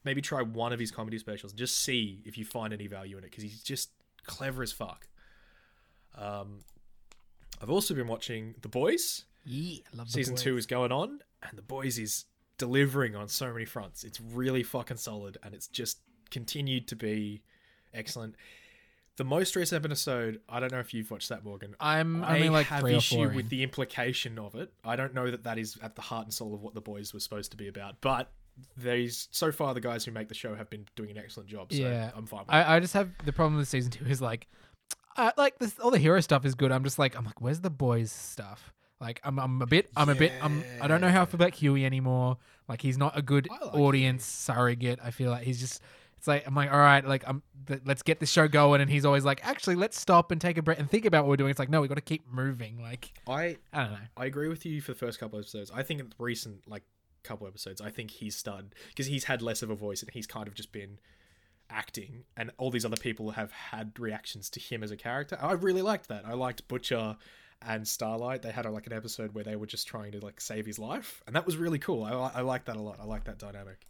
maybe try one of his comedy specials. Just see if you find any value in it, because he's just clever as fuck. Um, I've also been watching The Boys. Yeah, love the Season two is going on, and The Boys is delivering on so many fronts. It's really fucking solid, and it's just continued to be excellent. The most recent episode, I don't know if you've watched that, Morgan. I'm I only like have three issue with in. the implication of it. I don't know that that is at the heart and soul of what The Boys was supposed to be about, but these so far the guys who make the show have been doing an excellent job. So Yeah. I'm fine with. I, I just have the problem with season two is like, I, like this all the hero stuff is good. I'm just like I'm like, where's the boys stuff? Like I'm I'm a bit I'm a bit I'm I don't know how I feel about Hughie anymore. Like he's not a good like audience surrogate. I feel like he's just. It's like I'm like, all right, like I'm. Th- let's get this show going, and he's always like, actually, let's stop and take a breath and think about what we're doing. It's like, no, we got to keep moving. Like I I don't know. I agree with you for the first couple of episodes. I think in the recent like couple episodes, I think he's started because he's had less of a voice and he's kind of just been acting, and all these other people have had reactions to him as a character. I really liked that. I liked Butcher and Starlight. They had a, like an episode where they were just trying to like save his life, and that was really cool. I I like that a lot. I like that dynamic.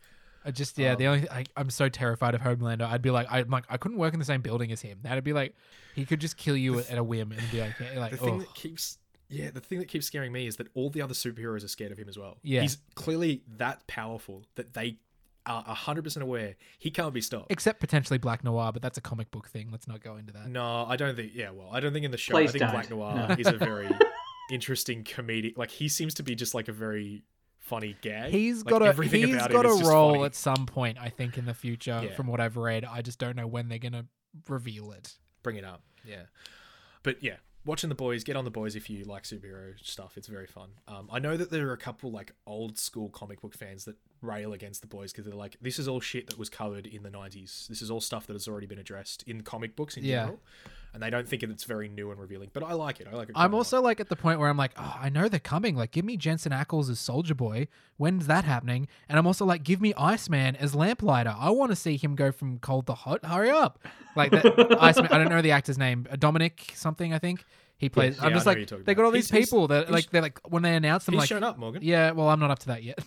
I just yeah, the Um, only I, I'm so terrified of Homelander. I'd be like, I'm like, I couldn't work in the same building as him. That'd be like, he could just kill you at, at a whim and be like, yeah, like, The thing oh. that keeps yeah, the thing that keeps scaring me is that all the other superheroes are scared of him as well. Yeah. he's clearly that powerful that they are hundred percent aware he can't be stopped. except potentially Black Noir, but that's a comic book thing. Let's not go into that. No, I don't think. Yeah, well, I don't think in the show. Please I think don't. Black Noir No. is a very interesting comedic. Like he seems to be just like a very funny gag. He's Like, got a everything he's about got him is a just role funny. at some point. I think in the future, Yeah. from what I've read, I just don't know when they're gonna reveal it. Bring it up. Yeah, but yeah, watching the boys. Get on the boys if you like superhero stuff. It's very fun. Um, I know that there are a couple like old school comic book fans that rail against the boys because they're like, this is all shit that was covered in the '90s. This is all stuff that has already been addressed in comic books in Yeah. general. And they don't think it's very new and revealing, but I like it. I like it. I'm quite lot. also like at the point where I'm like, oh, I know they're coming. Like, give me Jensen Ackles as Soldier Boy. When's that happening? And I'm also like, give me Iceman as Lamplighter. I want to see him go from cold to hot. Hurry up! Like that Iceman. I don't know the actor's name. Uh, Dominic something. I think he plays. Yeah, I'm I just like, they got all these He's- he's- people that he's- like they're like when they announce them He's like, shown up, Morgan. yeah. Well, I'm not up to that yet.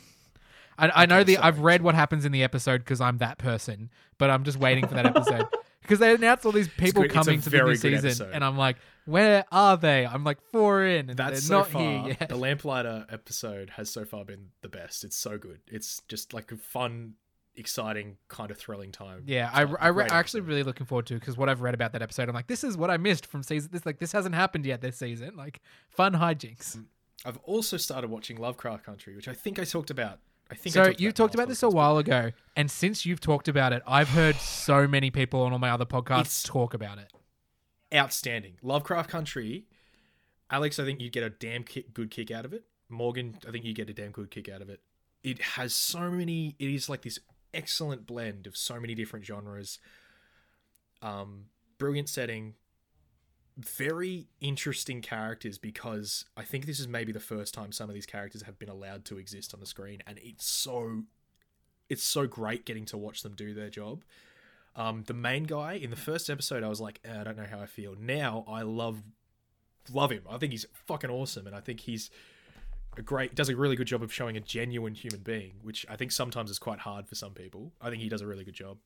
I, I know the sorry, I've read what happens in the episode because I'm that person, but I'm just waiting for that episode because they announced all these people good- it's a coming to the new season, episode. and I'm like, where are they? I'm like four in, and That's they're so not far. here yet. The Lamplighter episode has so far been the best. It's so good. It's just like a fun, exciting, kind of thrilling time. Yeah, I, So, I, re- actually really looking forward to because what I've read about that episode, I'm like, this is what I missed from season. This like this hasn't happened yet this season. Like fun hijinks. Mm. I've also started watching Lovecraft Country, which I think I talked about. I think So I you in talked about this a while ago, and since you've talked about it, I've heard so many people on all my other podcasts It's- talk about it. Outstanding. Lovecraft Country. Alex, I think you'd get a damn kick, good kick out of it. Morgan, I think you get a damn good kick out of it. It has so many. It is like this excellent blend of so many different genres. Um, brilliant setting, very interesting characters because I think this is maybe the first time some of these characters have been allowed to exist on the screen, and it's so it's so great getting to watch them do their job. Um, the main guy in the first episode, I was like, "Eh, I don't know how I feel. Now I love love him. I think he's fucking awesome, and I think he's a great does a really good job of showing a genuine human being, which I think sometimes is quite hard for some people. I think he does a really good job.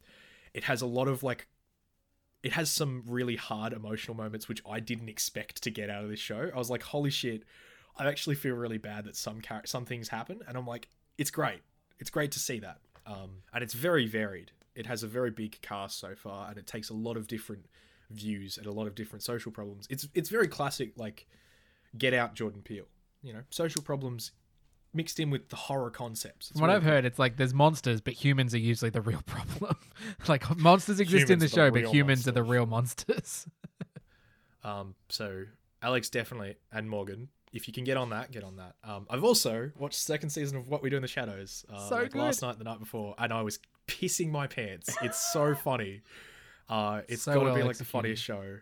It has a lot of like it has some really hard emotional moments which I didn't expect to get out of this show. I was like, holy shit, I actually feel really bad that some char- some things happen, and I'm like, it's great. It's great to see that, um, and it's very varied. It has a very big cast so far, and it takes a lot of different views and a lot of different social problems. It's it's very classic, like Get Out, Jordan Peele. You know, social problems mixed in with the horror concepts. It's From what really I've heard, it's like there's monsters, but humans are usually the real problem. like monsters exist in Humans the are the show, but real humans are the monsters. real monsters. Um, so Alex definitely and Morgan, if you can get on that, get on that. Um, I've also watched the second season of What We Do in the Shadows uh, So like last night, the night before, and I was pissing my pants. It's so funny. Uh, it's So got to well be like executed. the funniest show.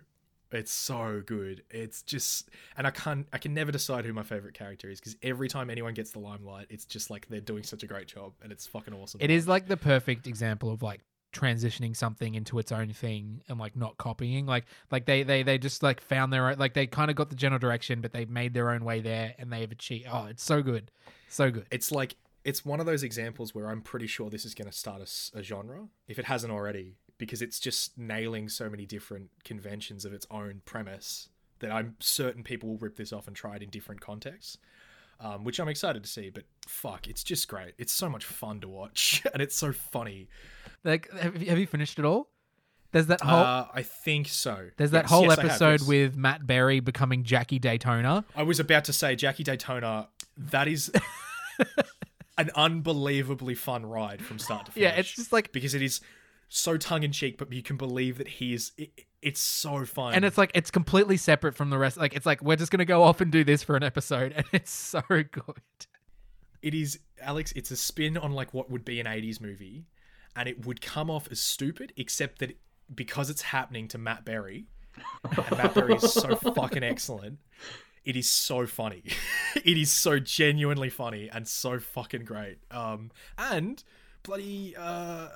It's so good. It's just, and I can't, I can never decide who my favorite character is because every time anyone gets the limelight, it's just like they're doing such a great job, and it's fucking awesome. It is like the perfect example of like transitioning something into its own thing and like not copying. Like like they they they just like found their own like they kind of got the general direction, but they made their own way there and they've achieved. Oh, it's so good, so good. it's like it's one of those examples where I'm pretty sure this is going to start a genre if it hasn't already, because it's just nailing so many different conventions of its own premise that I'm certain people will rip this off and try it in different contexts. Um, which I'm excited to see, but fuck, it's just great. It's so much fun to watch, and it's so funny. Like have you, have you finished it all? There's that whole Uh, I think so. there's that Yes, whole yes, have, episode yes. with Matt Berry becoming Jackie Daytona. I was about to say Jackie Daytona. That is an unbelievably fun ride from start to finish. Yeah, it's just like because it is so tongue in cheek, but you can believe that he is. It, it's so fun, and it's like it's completely separate from the rest. Like it's like we're just gonna go off and do this for an episode, and it's so good. it is Alex. It's a spin on like what would be an '80s movie, and it would come off as stupid, except that because it's happening to Matt Berry, and Matt Berry is so fucking excellent. It is so funny. it is so genuinely funny and so fucking great. Um, and bloody uh,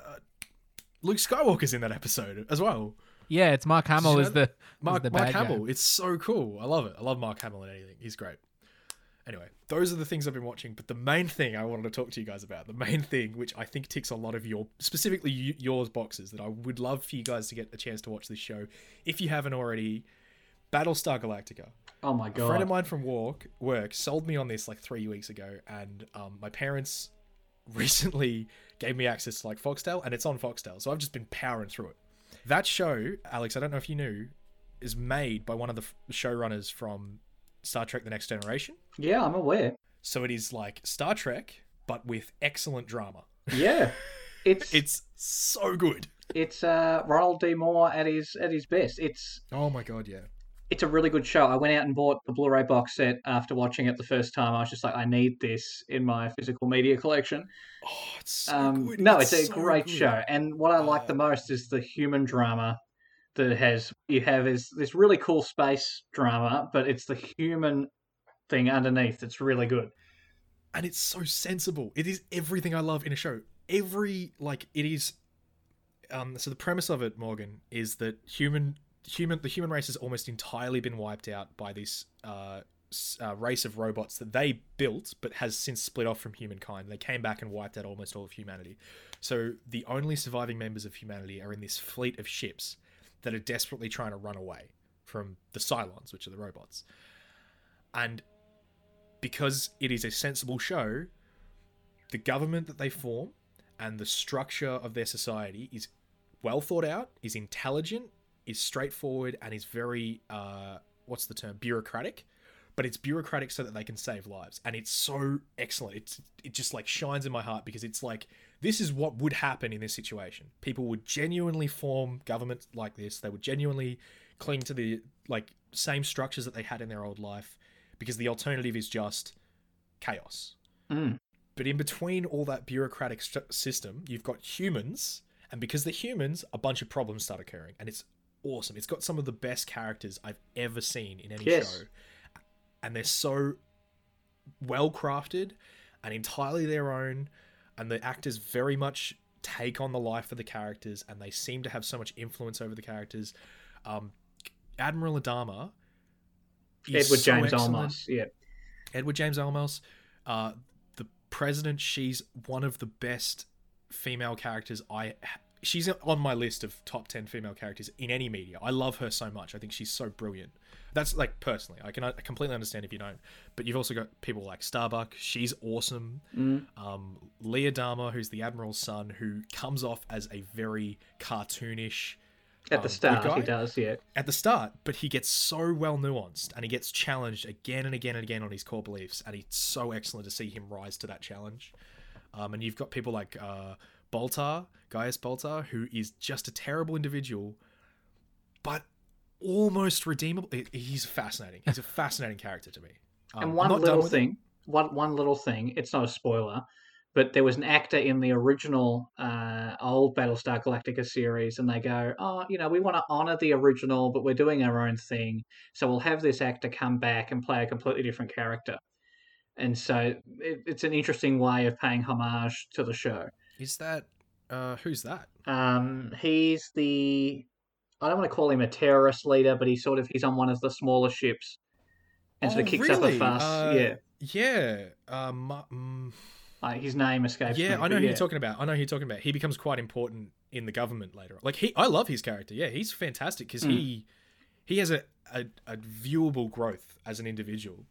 Luke Skywalker's in that episode as well. Yeah, it's Mark Hamill you is the Mark, is the Mark bad guy. Hamill. It's so cool. I love it. I love Mark Hamill in anything. He's great. Anyway, those are the things I've been watching. But the main thing I wanted to talk to you guys about, the main thing, which I think ticks a lot of your, specifically yours boxes, that I would love for you guys to get a chance to watch this show, if you haven't already. Battlestar Galactica. Oh my god! A friend of mine from work work sold me on this like three weeks ago, and um, my parents recently gave me access to like Foxtel, and it's on Foxtel, so I've just been powering through it. That show, Alex, I don't know if you knew, is made by one of the showrunners from Star Trek: The Next Generation. Yeah, I'm aware. So it is like Star Trek, but with excellent drama. Yeah. It's it's It's so good. it's uh Ronald D. Moore at his at his best. It's Oh my god, yeah. It's a really good show. I went out and bought the Blu-ray box set after watching it the first time. I was just like, I need this in my physical media collection. Oh, it's so Um, good. no, it's, a so great good. show, and what I like the Uh, most is the human drama that has you have is this really cool space drama, but it's the human thing underneath that's really good. and it's so sensible. It is everything I love in a show. Every like it is. Um, so the premise of it, Morgan, is that human human the human race has almost entirely been wiped out by this uh, uh, race of robots that they built, but has since split off from humankind. They came back and wiped out almost all of humanity. So the only surviving members of humanity are in this fleet of ships that are desperately trying to run away from the Cylons, which are the robots. And because it is a sensible show, the government that they form and the structure of their society is well thought out, is intelligent, is straightforward, and is very uh, what's the term bureaucratic. But it's bureaucratic so that they can save lives, and it's so excellent. It's it just like shines in my heart because it's like this is what would happen in this situation. People would genuinely form governments like this. They would genuinely cling to the like same structures that they had in their old life because the alternative is just chaos. Mm. But in between all that bureaucratic st- system, you've got humans, and because they're humans, a bunch of problems start occurring, and it's awesome. It's got some of the best characters I've ever seen in any Yes. show, and they're so well crafted and entirely their own, and the actors very much take on the life of the characters, and they seem to have so much influence over the characters. Um, Admiral Adama, Edward so James excellent. Olmos. Yeah. Edward James Olmos, uh, the president. She's one of the best female characters I. She's on my list of top ten female characters in any media. I love her so much. I think she's so brilliant. That's like personally. I can I completely understand if you don't. But you've also got people like Starbuck. She's awesome. Mm. Um, Lee Adama, who's the admiral's son, who comes off as a very cartoonish, At um, the start, guy he does, yeah. at the start, but he gets so well nuanced and he gets challenged again and again and again on his core beliefs, and it's so excellent to see him rise to that challenge. Um, and you've got people like uh, Baltar, Gaius Baltar, who is just a terrible individual, but almost redeemable. He's fascinating. He's a fascinating character to me. Um, and one little with him. thing, one one little thing. It's not a spoiler, but there was an actor in the original uh, old Battlestar Galactica series, and they go, "Oh, you know, we want to honor the original, but we're doing our own thing, so we'll have this actor come back and play a completely different character." And so it, it's an interesting way of paying homage to the show. Is that uh, who's that? Um, he's the I don't want to call him a terrorist leader, but he's sort of he's on one of the smaller ships, and sort of Oh, kicks up a fuss. Uh, yeah, Yeah. Um, mm, uh, his name escapes me. yeah, I know who yeah. you're talking about. I know who you're talking about. He becomes quite important in the government later. on. Like he, I love his character. Yeah, he's fantastic because Hmm. he he has a, a a viewable growth as an individual,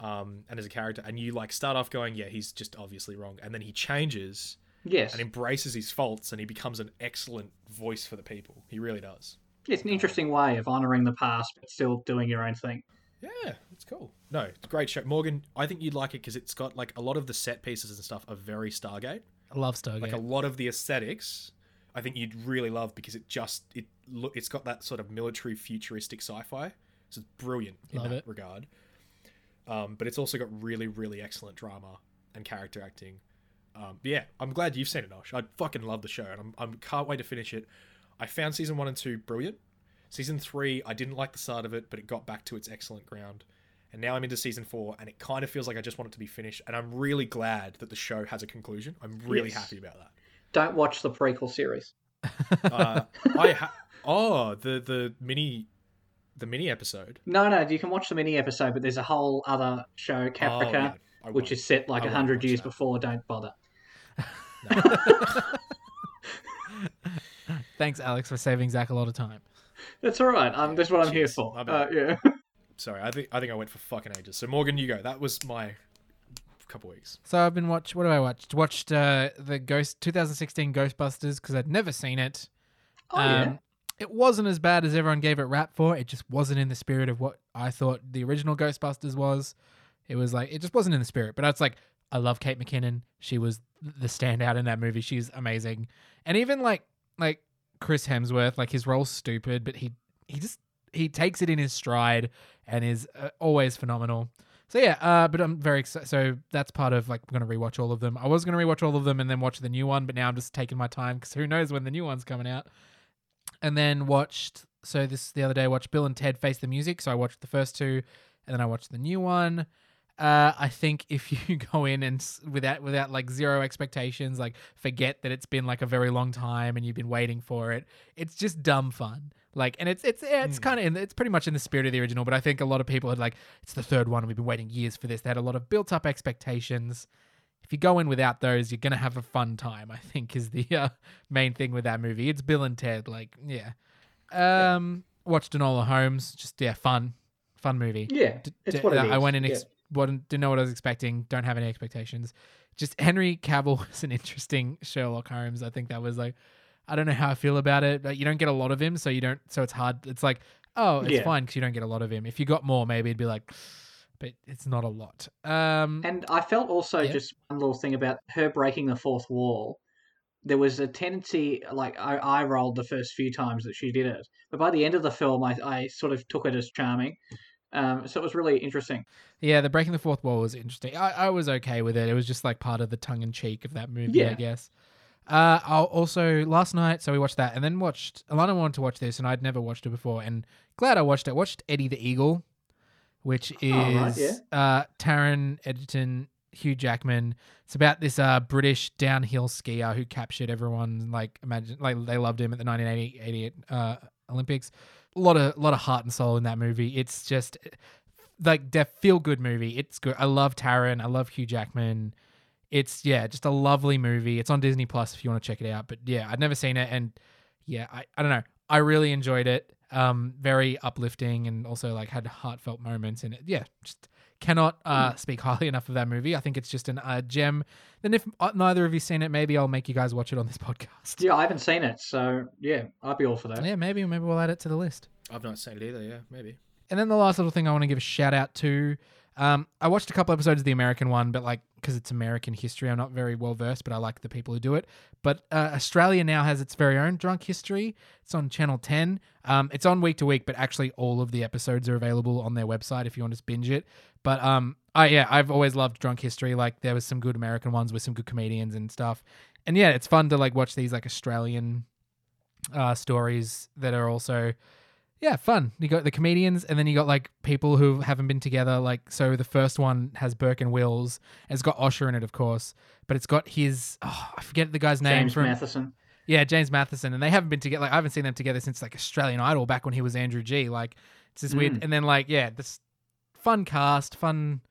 um, and as a character. And you like start off going, yeah, he's just obviously wrong, and then he changes Yes, and embraces his faults, and he becomes an excellent voice for the people. He really does. it's an interesting way of honoring the past but still doing your own thing. Yeah, it's cool. No, it's a great show. Morgan, I think you'd like it because it's got like a lot of the set pieces and stuff are very Stargate. I love Stargate. Like a lot of the aesthetics, I think you'd really love because it just it look it's got that sort of military futuristic sci-fi. So it's brilliant in Love that it. regard. Um, but it's also got really, really excellent drama and character acting. Um, yeah, I'm glad you've seen it, Osh. I fucking love the show, and I'm, I'm can't wait to finish it. I found season one and two brilliant. Season three, I didn't like the start of it, but it got back to its excellent ground. And now I'm into season four, and it kind of feels like I just want it to be finished. And I'm really glad that the show has a conclusion. I'm really Yes. happy about that. Don't watch the prequel series. Uh, I ha- oh the the mini the mini episode No, no, you can watch the mini episode, but there's a whole other show, Oh, Caprica, I which is set like I a hundred years that. before. Don't bother. Thanks, Alex, for saving Zach a lot of time. That's all right. Um, that's what I'm here for. Uh, yeah. Sorry, I think I think I went for fucking ages. So Morgan, you go. That was my couple weeks. So I've been watch. What have I watched? Watched uh, the Ghost 2016 Ghostbusters because I'd never seen it. Oh yeah. Um, It wasn't as bad as everyone gave it rap for. It just wasn't in the spirit of what I thought the original Ghostbusters was. It was like it just wasn't in the spirit. But it's like I love Kate McKinnon. She was the standout in that movie. She's amazing. And even like like Chris Hemsworth, like his role's stupid, but he he just he takes it in his stride and is uh, always phenomenal. So yeah, uh, but I'm very excited. So that's part of like we're gonna rewatch all of them. I was gonna rewatch all of them and then watch the new one, but now I'm just taking my time because who knows when the new one's coming out. And then watched. So this the other day I watched Bill and Ted Face the Music. So I watched the first two, and then I watched the new one. Uh, I think if you go in and s- without without like zero expectations, like forget that it's been like a very long time and you've been waiting for it, it's just dumb fun. Like, and it's it's it's Hmm. kind of in it's pretty much in the spirit of the original. But I think a lot of people had like it's the third one and we've been waiting years for this. They had a lot of built up expectations. If you go in without those, you're gonna have a fun time. I think is the uh, main thing with that movie. It's Bill and Ted. Like, yeah. Um, watched Enola Holmes. Just yeah, fun, fun movie. yeah. D- It's d- what it I is. went in, Yeah. Ex- wasn't didn't know what I was expecting. Don't have any expectations. Just Henry Cavill was an interesting Sherlock Holmes. I think that was like, I don't know how I feel about it. But you don't get a lot of him, so you don't. So it's hard. It's like, oh, it's Yeah. fine because you don't get a lot of him. If you got more, maybe it'd be like, but it's not a lot. Um, And I felt also Yeah. just one little thing about her breaking the fourth wall. There was a tendency, like I, I rolled the first few times that she did it, but by the end of the film, I, I sort of took it as charming. Um, so it was really interesting. Yeah, the breaking the fourth wall was interesting. I, I was okay with it. It was just like part of the tongue in cheek of that movie, I guess. Uh, I'll also last night, so we watched that, and then watched. Alana wanted to watch this, and I'd never watched it before, and glad I watched it. Watched Eddie the Eagle, which is Oh, right, yeah. uh, Taron Egerton, Hugh Jackman. It's about this uh, British downhill skier who captured everyone. Like imagine, like they loved him at the 1988 uh, Olympics. A lot of lot of heart and soul in that movie. It's just like the feel good movie. It's good. I love Taron. I love Hugh Jackman. It's yeah, just a lovely movie. It's on Disney Plus if you want to check it out. But yeah, I'd never seen it, and yeah, I, I don't know. I really enjoyed it. Um, very uplifting, and also like had heartfelt moments in it. Yeah, just cannot uh, speak highly enough of that movie. I think it's just an uh, gem. Then if uh, neither of you seen it, maybe I'll make you guys watch it on this podcast. Yeah, I haven't seen it, so yeah, I'd be all for that. Yeah, maybe maybe we'll add it to the list. I've not seen it either. Yeah, maybe. And then the last little thing I want to give a shout out to. Um, I watched a couple episodes of the American one, but like because it's American history, I'm not very well versed, but I like the people who do it. But uh, Australia now has its very own drunk history. It's on Channel 10. Um, it's on week to week, but actually all of the episodes are available on their website if you want to binge it. But um, I yeah, I've always loved drunk history. Like there was some good American ones with some good comedians and stuff. And yeah, it's fun to like watch these like Australian uh, stories that are also yeah, fun. You got the comedians, and then you got like people who haven't been together. Like, so the first one has Burke and Wills. It's got Osher in it, of course, but it's got his oh, I forget the guy's name James from Mathison. yeah, James Mathison, and they haven't been together. Like, I haven't seen them together since like Australian Idol back when he was Andrew G. Like, it's just weird. Mm. And then like yeah, this fun cast, fun,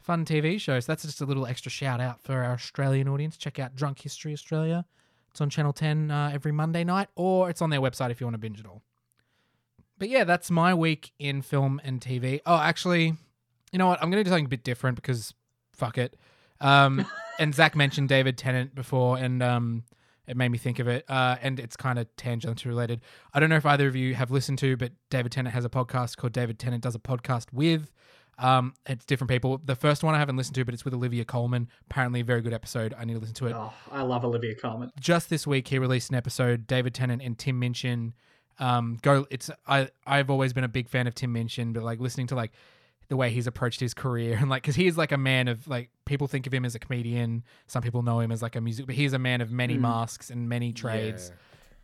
fun TV show. So that's just a little extra shout out for our Australian audience. Check out Drunk History Australia. It's on Channel Ten uh, every Monday night, or it's on their website if you want to binge it all. But yeah, that's my week in film and TV. Oh, actually, you know what? I'm going to do something a bit different because fuck it. Um, and Zach mentioned David Tennant before, and um, it made me think of it. Uh, and it's kind of tangentially related. I don't know if either of you have listened to, but David Tennant has a podcast called David Tennant Does a Podcast with. Um, it's different people. The first one I haven't listened to, but it's with Olivia Colman. Apparently, a very good episode. I need to listen to it Oh, I love Olivia Colman. just this week he released an episode david tennant and tim minchin um go it's i i've always been a big fan of tim minchin but like listening to like the way he's approached his career and like because he is like a man of like people think of him as a comedian some people know him as like a music but he's a man of many Mm. masks and many trades Yeah.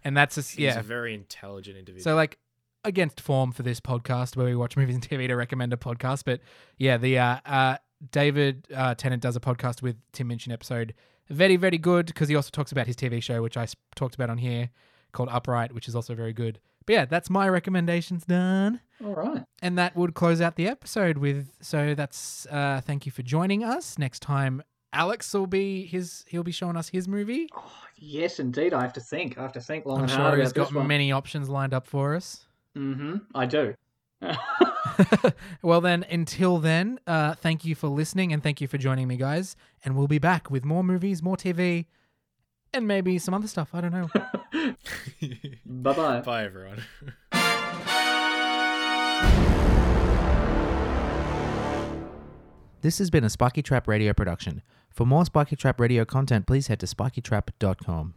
and that's just He's yeah a very intelligent individual. so like against form for this podcast where we watch movies and TV to recommend a podcast, but yeah, the uh, uh, David uh, Tennant does a podcast with Tim Minchin episode. Very very good because he also talks about his TV show, which I talked about on here, called Upright, which is also very good. But yeah, that's my recommendations done, All right. and that would close out the episode with. So that's uh, thank you for joining us. Next time. Alex will be his. He'll be showing us his movie. Oh, yes, indeed. I have to think. I have to think long I'm and sure hard he's got many options lined up for us. Mm-hmm. I do. well, then, until then, uh, thank you for listening and thank you for joining me, guys. And we'll be back with more movies, more TV, and maybe some other stuff. I don't know. bye bye. Bye, everyone. This has been a Spiky Trap Radio production. For more Spiky Trap Radio content, please head to spikytrap.com.